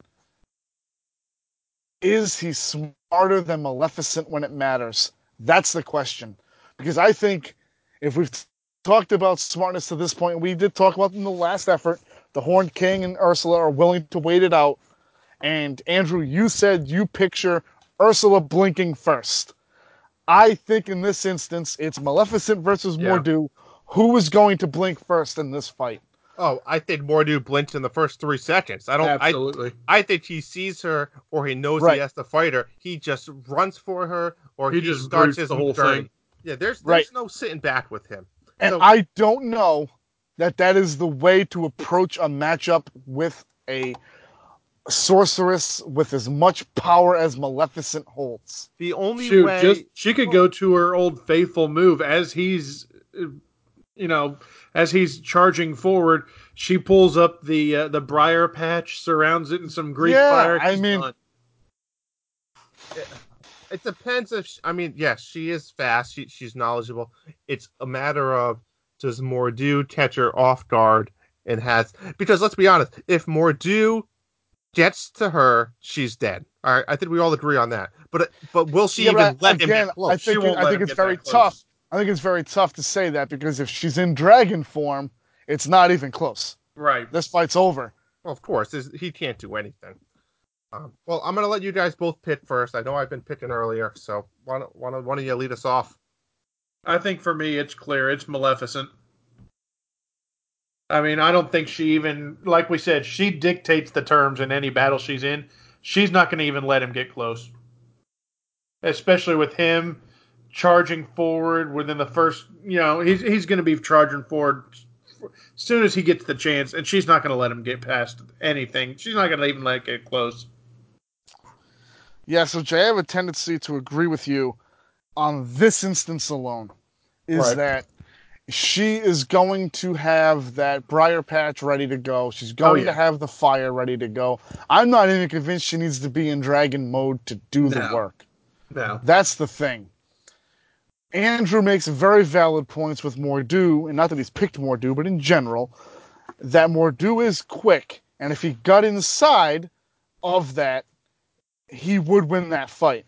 Is he smarter than Maleficent when it matters? That's the question. Because I think if we've talked about smartness to this point, we did talk about in the last effort, the Horned King and Ursula are willing to wait it out. And Andrew, you said you picture Ursula blinking first. I think in this instance, it's Maleficent versus Yeah. Mor'du. Who is going to blink first in this fight? Oh, I think Mor'du blinked in the first three seconds. I don't. I, Absolutely. I think he sees her, or he knows Right. he has to fight her. He just runs for her, or He he, just starts his the whole journey. thing. Yeah, there's there's Right. no sitting back with him. And So- I don't know that that is the way to approach a matchup with a sorceress with as much power as Maleficent holds. The only Shoot, way, just she could go to her old faithful move as he's, uh, you know, as he's charging forward. She pulls up the uh, the briar patch, surrounds it in some Greek fire. Yeah, fire. I mean- done. It depends if she, I mean, yes, she is fast. She, she's knowledgeable. It's a matter of does Mor'du catch her off guard and has because let's be honest, if Mor'du gets to her, she's dead. All right, I think we all agree on that. But but will she Yeah, even let him again, get close? I think won't I think it's very tough. I think it's very tough to say that because if she's in dragon form, it's not even close. Right. This fight's over. Well, of course, he can't do anything. Um, well, I'm gonna let you guys both pick first. I know I've been picking earlier, so one one one of you lead us off. I think for me, it's clear. It's Maleficent. I mean, I don't think she even, like we said, she dictates the terms in any battle she's in. She's not going to even let him get close. Especially with him charging forward within the first, you know, he's he's going to be charging forward as soon as he gets the chance, and she's not going to let him get past anything. She's not going to even let it get close. Yeah, so Jay, I have a tendency to agree with you on this instance alone. Is Right. that she is going to have that briar patch ready to go. She's going oh, yeah. to have the fire ready to go. I'm not even convinced she needs to be in dragon mode to do the work. No. That's the thing. Andrew makes very valid points with Mor'du, and not that he's picked Mor'du, but in general, that Mor'du is quick, and if he got inside of that, he would win that fight.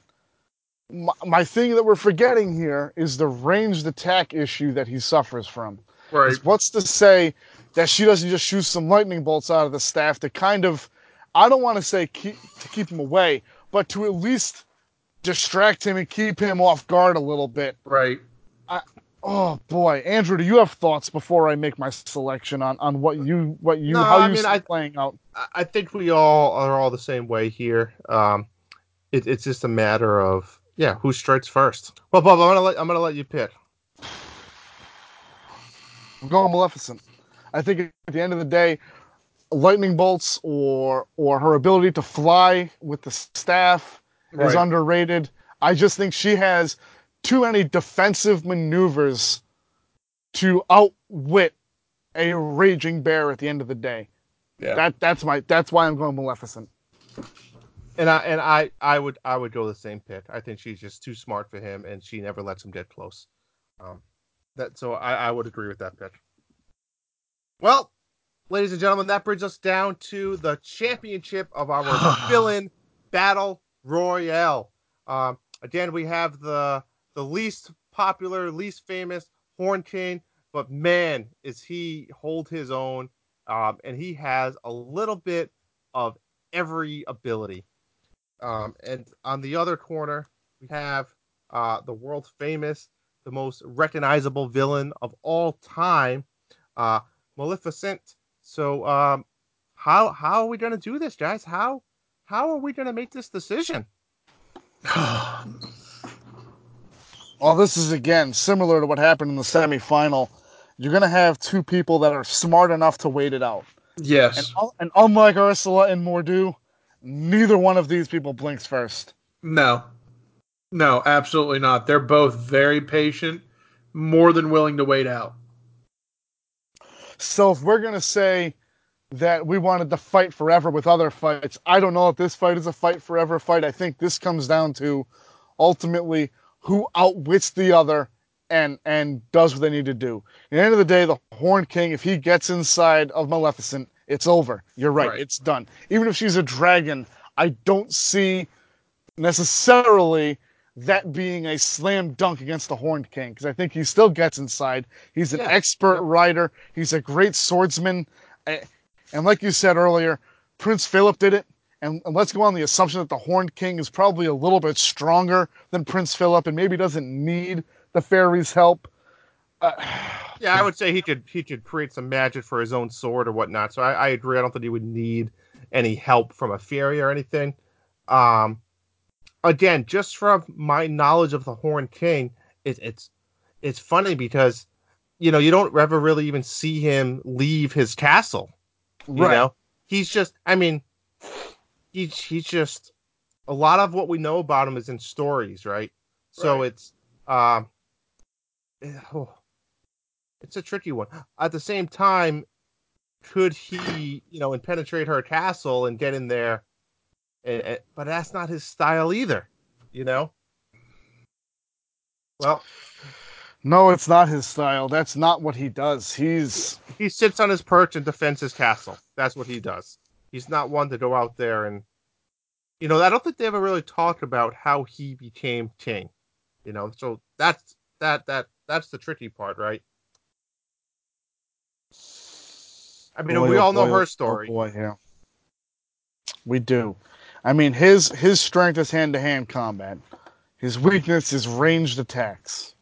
My, my thing that we're forgetting here is the ranged attack issue that he suffers from. Right. What's to say that she doesn't just shoot some lightning bolts out of the staff to kind of, I don't want to say keep, to keep him away, but to at least distract him and keep him off guard a little bit. Right. Oh boy, Andrew, do you have thoughts before I make my selection on, on what you what you No, how I you mean, see I- playing out? I- I think we all are all the same way here. Um, it, it's just a matter of yeah, who strikes first. Well, Bob, I'm gonna let I'm gonna let you pick. I'm going Maleficent. I think at the end of the day, lightning bolts or or her ability to fly with the staff is underrated. I just think she has too many defensive maneuvers to outwit a raging bear at the end of the day. Yeah. That that's my that's why I'm going Maleficent. And I and I I would I would go the same pick. I think she's just too smart for him, and she never lets him get close. Um, that so I, I would agree with that pick. Well, ladies and gentlemen, that brings us down to the championship of our villain battle royale. Um, again, we have the the least popular, least famous Horn King, but man, is he hold his own, um, and he has a little bit of every ability. Um, and on the other corner, we have uh, the world famous, the most recognizable villain of all time, uh, Maleficent. So, um, how how are we gonna do this, guys? How how are we gonna make this decision? Well, this is again similar to what happened in the semifinal. You're gonna have two people that are smart enough to wait it out. Yes. un- and unlike Ursula and Mor'du, neither one of these people blinks first. No, no, absolutely not. They're both very patient, more than willing to wait out. So if we're gonna say that we wanted to fight forever with other fights, I don't know if this fight is a fight forever fight. I think this comes down to ultimately who outwits the other and and does what they need to do. At the end of the day, the Horn King, if he gets inside of Maleficent, it's over. You're right, Right. it's done. Even if she's a dragon, I don't see necessarily that being a slam dunk against the Horned King because I think he still gets inside. He's an Yeah. expert rider. He's a great swordsman, and like you said earlier, Prince Philip did it. And, and let's go on the assumption that the Horned King is probably a little bit stronger than Prince Philip and maybe doesn't need the fairies' help. Uh, Yeah, I would say he could he could create some magic for his own sword or whatnot. So I, I agree. I don't think he would need any help from a fairy or anything. Um, again, just from my knowledge of the Horn King, it, it's it's funny because you know you don't ever really even see him leave his castle. You know, he's just. I mean, he's he's just. A lot of what we know about him is in stories, right? So Right. it's um. oh, it's a tricky one. At the same time, could he, you know, and penetrate her castle and get in there? And, and- but that's not his style either, you know. Well, No, it's not his style. That's not what he does. He's he sits on his perch and defends his castle. That's what he does. He's not one to go out there and, you know, I don't think they ever really talk about how he became king. You know, so that's that that that's the tricky part, right? I mean, Boy, we oh all know boy, her oh, oh story. boy, yeah. We do. I mean, his his strength is hand to hand combat. His weakness is ranged attacks.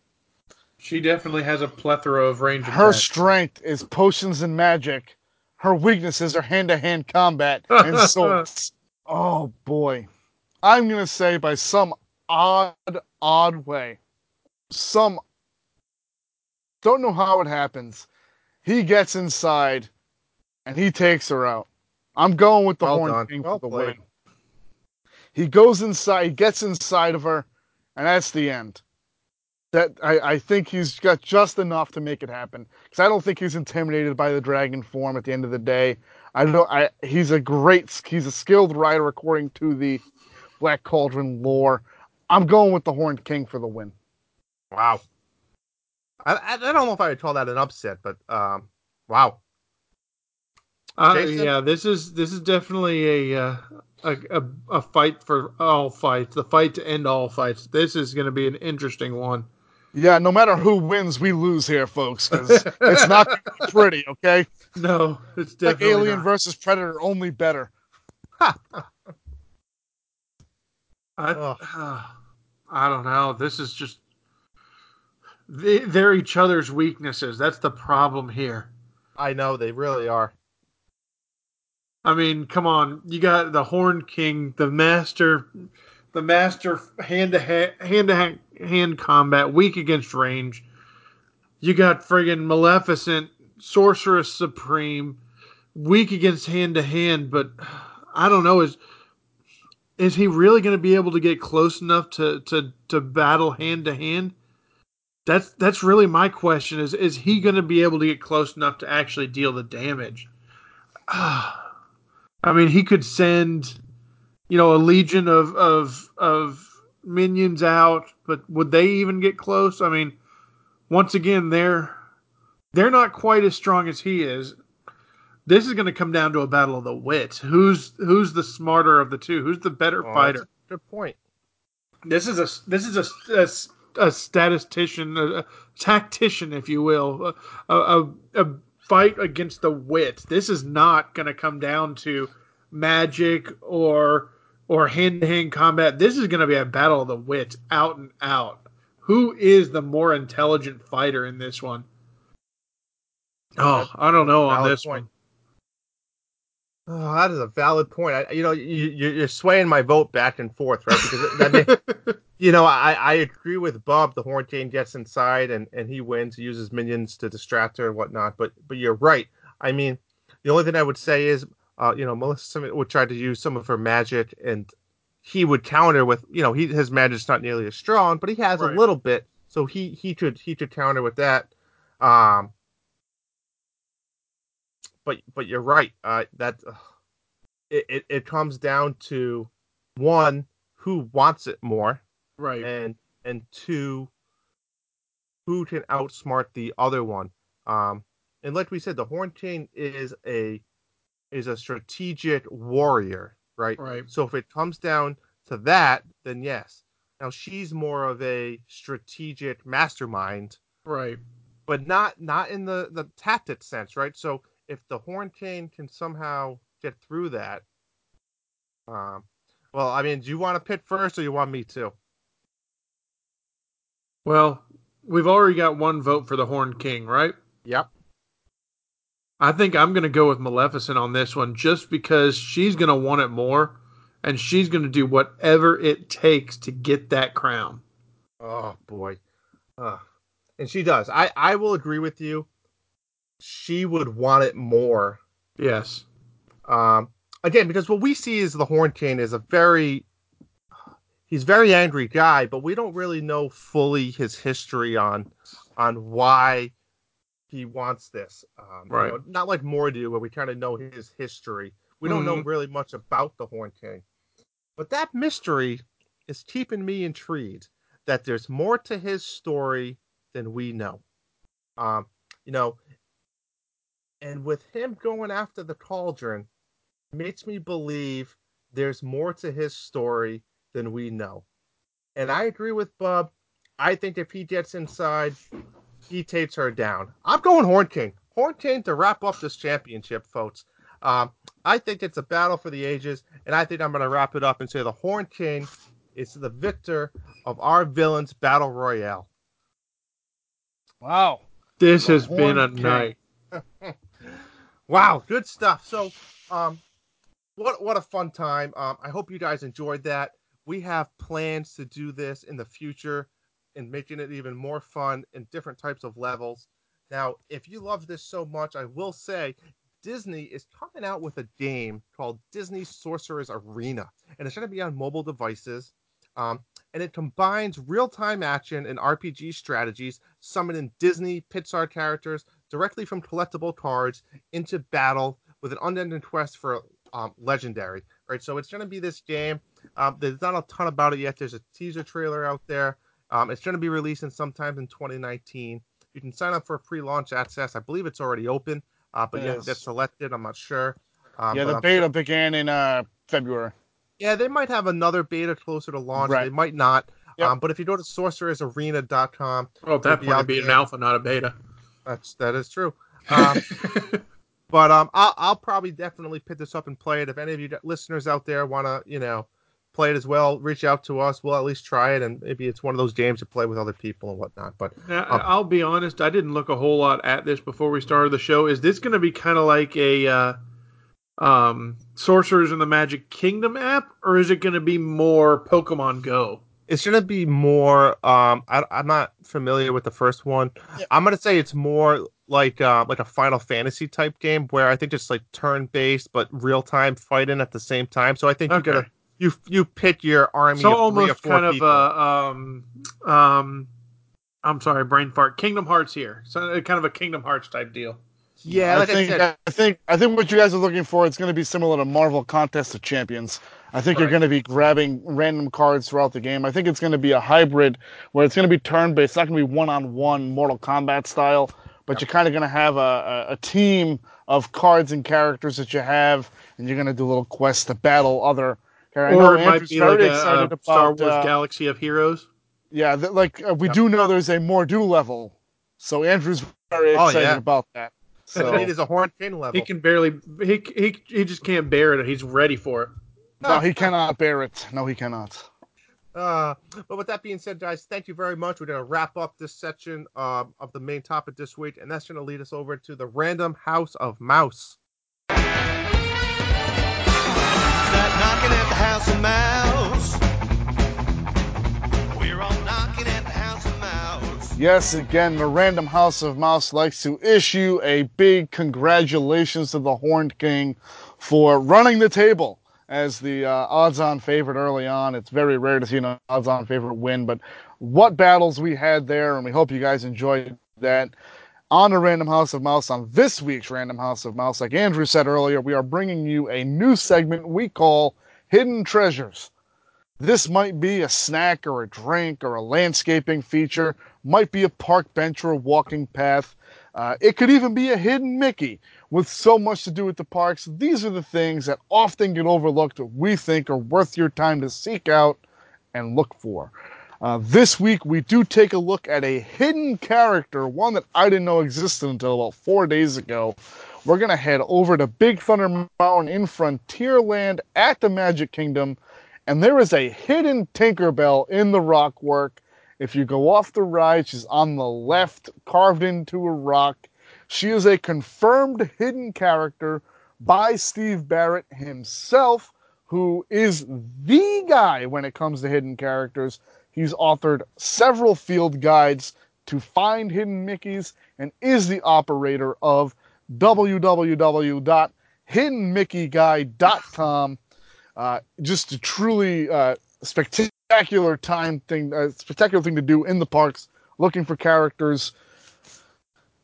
She definitely has a plethora of range. Her attacks. strength is potions and magic. Her weaknesses are hand to hand combat and swords. oh boy. I'm gonna say by some odd, odd way, some don't know how it happens. He gets inside and he takes her out. I'm going with the Well Horn done. King Well for the played. win. He goes inside, he gets inside of her, and that's the end. That I, I think he's got just enough to make it happen. Because I don't think he's intimidated by the dragon form at the end of the day. I don't I he's a great he's a skilled rider according to the Black Cauldron lore. I'm going with the Horned King for the win. Wow. I, I I don't know if I would call that an upset, but um, wow. Uh, Jason? yeah, this is this is definitely a, uh, a a a fight for all fights. The fight to end all fights. This is going to be an interesting one. Yeah, no matter who wins, we lose here, folks, it's not pretty, okay? No, it's Like definitely Alien not. versus Predator, only better. I, Ugh. I don't know. This is just they, they're each other's weaknesses. That's the problem here. I know they really are. I mean, come on. You got the Horn King, the master, the master hand to hand, hand to hand, combat, weak against range. You got friggin' Maleficent, Sorceress Supreme, weak against hand to hand. But I don't know. Is is he really going to be able to get close enough to to to battle hand to hand? That's that's really my question. Is is he going to be able to get close enough to actually deal the damage? I mean, he could send, you know, a legion of of of minions out, but would they even get close? I mean, once again, they're they're not quite as strong as he is. This is going to come down to a battle of the wits. Who's who's the smarter of the two? Who's the better Oh, fighter? Good point. This is a this is a, a, a statistician, a, a tactician, if you will, a, a, a fight against the wit. This is not going to come down to magic or or hand to hand combat. This is going to be a battle of the wits, out and out. Who is the more intelligent fighter in this one? Oh, I don't know on this point. one. Oh, that is a valid point. I, you know, you, you- you're swaying my vote back and forth, right? Because that, may- you know, I, I agree with Bob. The Horn King gets inside and, and he wins. He uses minions to distract her and whatnot. But but you're right. I mean, the only thing I would say is, uh, you know, Melissa would try to use some of her magic, and he would counter with you know he his magic's not nearly as strong, but he has Right. a little bit, so he he could he could counter with that. Um, but but you're right. Uh, that uh, it, it it comes down to one who wants it more, Right. and and two who can outsmart the other one. Um, and like we said, the Horn King is a is a strategic warrior, right? Right. So if it comes down to that, then yes. Now she's more of a strategic mastermind, Right. but not not in the the tactic sense, right? So if the Horn King can somehow get through that, um, well, I mean, do you want to pit first, or you want me to? Well, we've already got one vote for the Horn King, right? Yep. I think I'm going to go with Maleficent on this one just because she's going to want it more and she's going to do whatever it takes to get that crown. Oh boy. Uh, and she does. I I will agree with you. She would want it more. Yes. Um again because what we see is the Horn King is a very he's a very angry guy, but we don't really know fully his history on on why he wants this. Um, you Right. know, not like Mor'du, where we kind of know his history. We don't know Mhm. really much about the Horn King. But that mystery is keeping me intrigued that there's more to his story than we know. Um, you know, and with him going after the cauldron, makes me believe there's more to his story than we know. And I agree with Bub. I think if he gets inside, he takes her down. I'm going Horn King. Horn King to wrap up this championship, folks. Um, I think it's a battle for the ages, and I think I'm going to wrap it up and say the Horn King is the victor of our villains battle royale. Wow. This The has been a King. night. Wow, good stuff. So, um, what what a fun time. Um, I hope you guys enjoyed that. We have plans to do this in the future and making it even more fun in different types of levels. Now, if you love this so much, I will say Disney is coming out with a game called Disney Sorcerer's Arena, and it's going to be on mobile devices. Um, and it combines real-time action and RPG strategies, summoning Disney Pixar characters directly from collectible cards into battle with an unending quest for um, legendary. Right, so it's going to be this game. Um, there's not a ton about it yet. There's a teaser trailer out there. Um, it's going to be releasing sometime in 2019. You can sign up for a pre-launch access. I believe it's already open, uh, but It you have is. to get selected. I'm not sure. Um, yeah, but the I'm beta began in uh, February. yeah, they might have another beta closer to launch. Right. They might not. Yep. Um, but if you go to sorcerersarena.com, Well, at that It'll be point, it'd be an alpha, not a beta. that's that is true. Um, but um, I'll I'll probably definitely pick this up and play it. If any of you listeners out there want to, you know, play it as well, reach out to us. We'll at least try it, and maybe it's one of those games to play with other people and whatnot. But Now, Um, I'll be honest, I didn't look a whole lot at this before we started the show. Is this going to be kind of like a uh, um, Sorcerers in the Magic Kingdom app, or is it going to be more Pokemon Go? it's gonna be more. Um, I, I'm not familiar with the first one. Yeah. I'm gonna say it's more like uh, like a Final Fantasy type game where I think it's like turn based but real time fighting at the same time. So I think you Okay. gotta you you pick your army. So of three or almost four kind of people. uh, um, um, I'm sorry, brain fart. Kingdom Hearts here, so uh, kind of a Kingdom Hearts type deal. yeah. I Like I, think said, I think I think what you guys are looking for it's going to be similar to Marvel Contest of Champions. I think you're going to be grabbing random cards throughout the game. I think it's going to be a hybrid where it's going to be turn-based. It's not going to be one-on-one Mortal Kombat style, but you're kind of going to have a, a, a team of cards and characters that you have, and you're going to do little quests to battle other. I know or it might Andrew's be like very a, excited a Star about, Wars uh, Galaxy of Heroes. Yeah, th- like uh, we Yep. do know there's a Mor'du level, so Andrew's very Oh, excited yeah. about that. So it is a Horn King level. He can barely. He he he just can't bear it. He's ready for it. no, he cannot bear it. No, he cannot. Uh, but with that being said, guys, thank you very much. We're going to wrap up this section um, of the main topic this week, and that's going to lead us over to the random house of mouse. Yes, again, the Random House of Mouse likes to issue a big congratulations to the Horned King for running the table as the uh, odds-on favorite early on. It's very rare to see an odds-on favorite win, but what battles we had there, and we hope you guys enjoyed that. On the Random House of Mouse, on this week's Random House of Mouse, like Andrew said earlier, we are bringing you a new segment we call Hidden Treasures. This might be a snack or a drink or a landscaping feature, might be a park bench or a walking path. Uh, it could even be a hidden Mickey with so much to do with the parks. These are the things that often get overlooked that we think are worth your time to seek out and look for. Uh, this week, we do take a look at a hidden character, one that I didn't know existed until about four days ago. We're going to head over to Big Thunder Mountain in Frontierland at the Magic Kingdom, and there is a hidden Tinkerbell in the rock work. If you go off the ride, she's on the left, carved into a rock. She is a confirmed hidden character by Steve Barrett himself, who is the guy when it comes to hidden characters. He's authored several field guides to find hidden Mickeys and is the operator of www.hiddenmickeyguide.com. Uh, just a truly uh, spectacular time thing, uh, spectacular thing to do in the parks, looking for characters.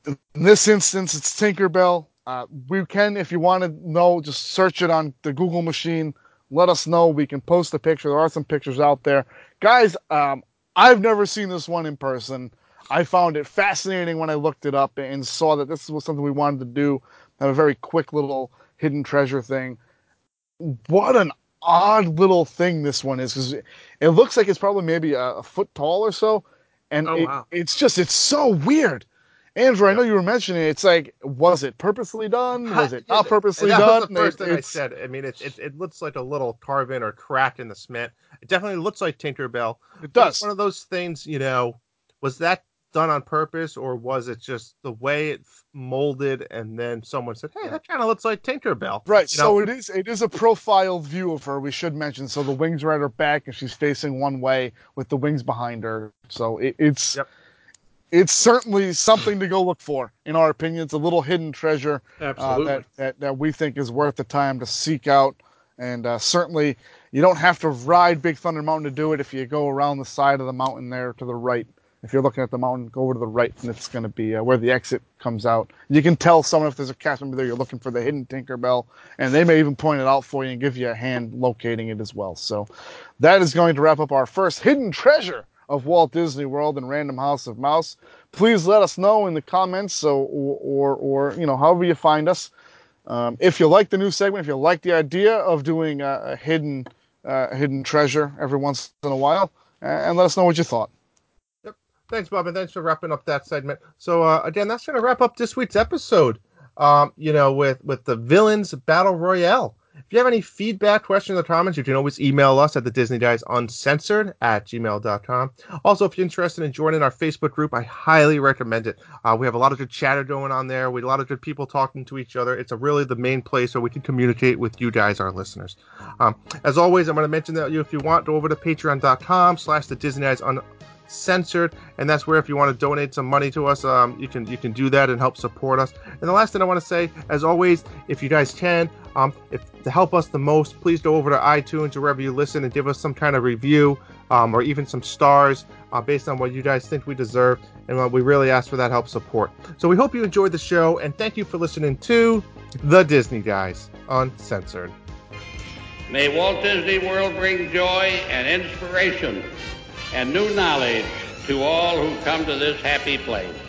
In this instance, it's Tinkerbell. Uh, we can, if you want to know, just search it on the Google machine. Let us know. We can post a picture. There are some pictures out there guys, um, I've never seen this one in person. I found it fascinating when I looked it up and saw that this was something we wanted to do. Have a very quick little hidden treasure thing. What an odd little thing this one is because it looks like it's probably maybe a, a foot tall or so, and oh, it, wow. it's just it's so weird. Andrew, I know you were mentioning it. it's like, was it purposely done? Was it not purposely that done? was the first It- thing I said. I mean, it, it it looks like a little carving or crack in the cement. It definitely looks like Tinkerbell. It does. It's one of those things, you know. Was that done on purpose, or was it just the way it molded, and then someone said, "Hey, that kind of looks like Tinkerbell." Right. You So know? it is it is a profile view of her. We should mention. So the wings are at her back, and she's facing one way with the wings behind her. So it, it's Yep. It's certainly something to go look for. In our opinion, it's a little hidden treasure uh, that, that that we think is worth the time to seek out. And uh, certainly, you don't have to ride Big Thunder Mountain to do it. If you go around the side of the mountain there to the right, if you're looking at the mountain, go over to the right, and it's going to be uh, where the exit comes out. You can tell someone if there's a cast member there, you're looking for the hidden Tinkerbell, and they may even point it out for you and give you a hand locating it as well. So that is going to wrap up our first hidden treasure of Walt Disney World and Random House of Mouse. Please let us know in the comments, so or or, or you know however you find us. Um, if you like the new segment, if you like the idea of doing a, a hidden uh, hidden treasure every once in a while, and let us know what you thought. Yep. Thanks, Bob, and thanks for wrapping up that segment. So uh, again, that's going to wrap up this week's episode. Um, you know, with with the villains battle royale. If you have any feedback, questions, or comments, you can always email us at the Disney Guys Uncensored at gmail.com. Also, if you're interested in joining our Facebook group, I highly recommend it. Uh, we have a lot of good chatter going on there. We have a lot of good people talking to each other. It's a really the main place where we can communicate with you guys, our listeners. Um, as always, I'm going to mention that you, if you want, go over to patreon.com slash the Disney Guys Uncensored, and that's where if you want to donate some money to us, um, you can you can do that and help support us. And the last thing I want to say, as always, if you guys can, um, if to help us the most, please go over to iTunes or wherever you listen and give us some kind of review, um, or even some stars uh, based on what you guys think we deserve. And we really ask for that help support. So we hope you enjoyed the show, and thank you for listening to the Disney Guys Uncensored. May Walt Disney World bring joy and inspiration and new knowledge to all who come to this happy place.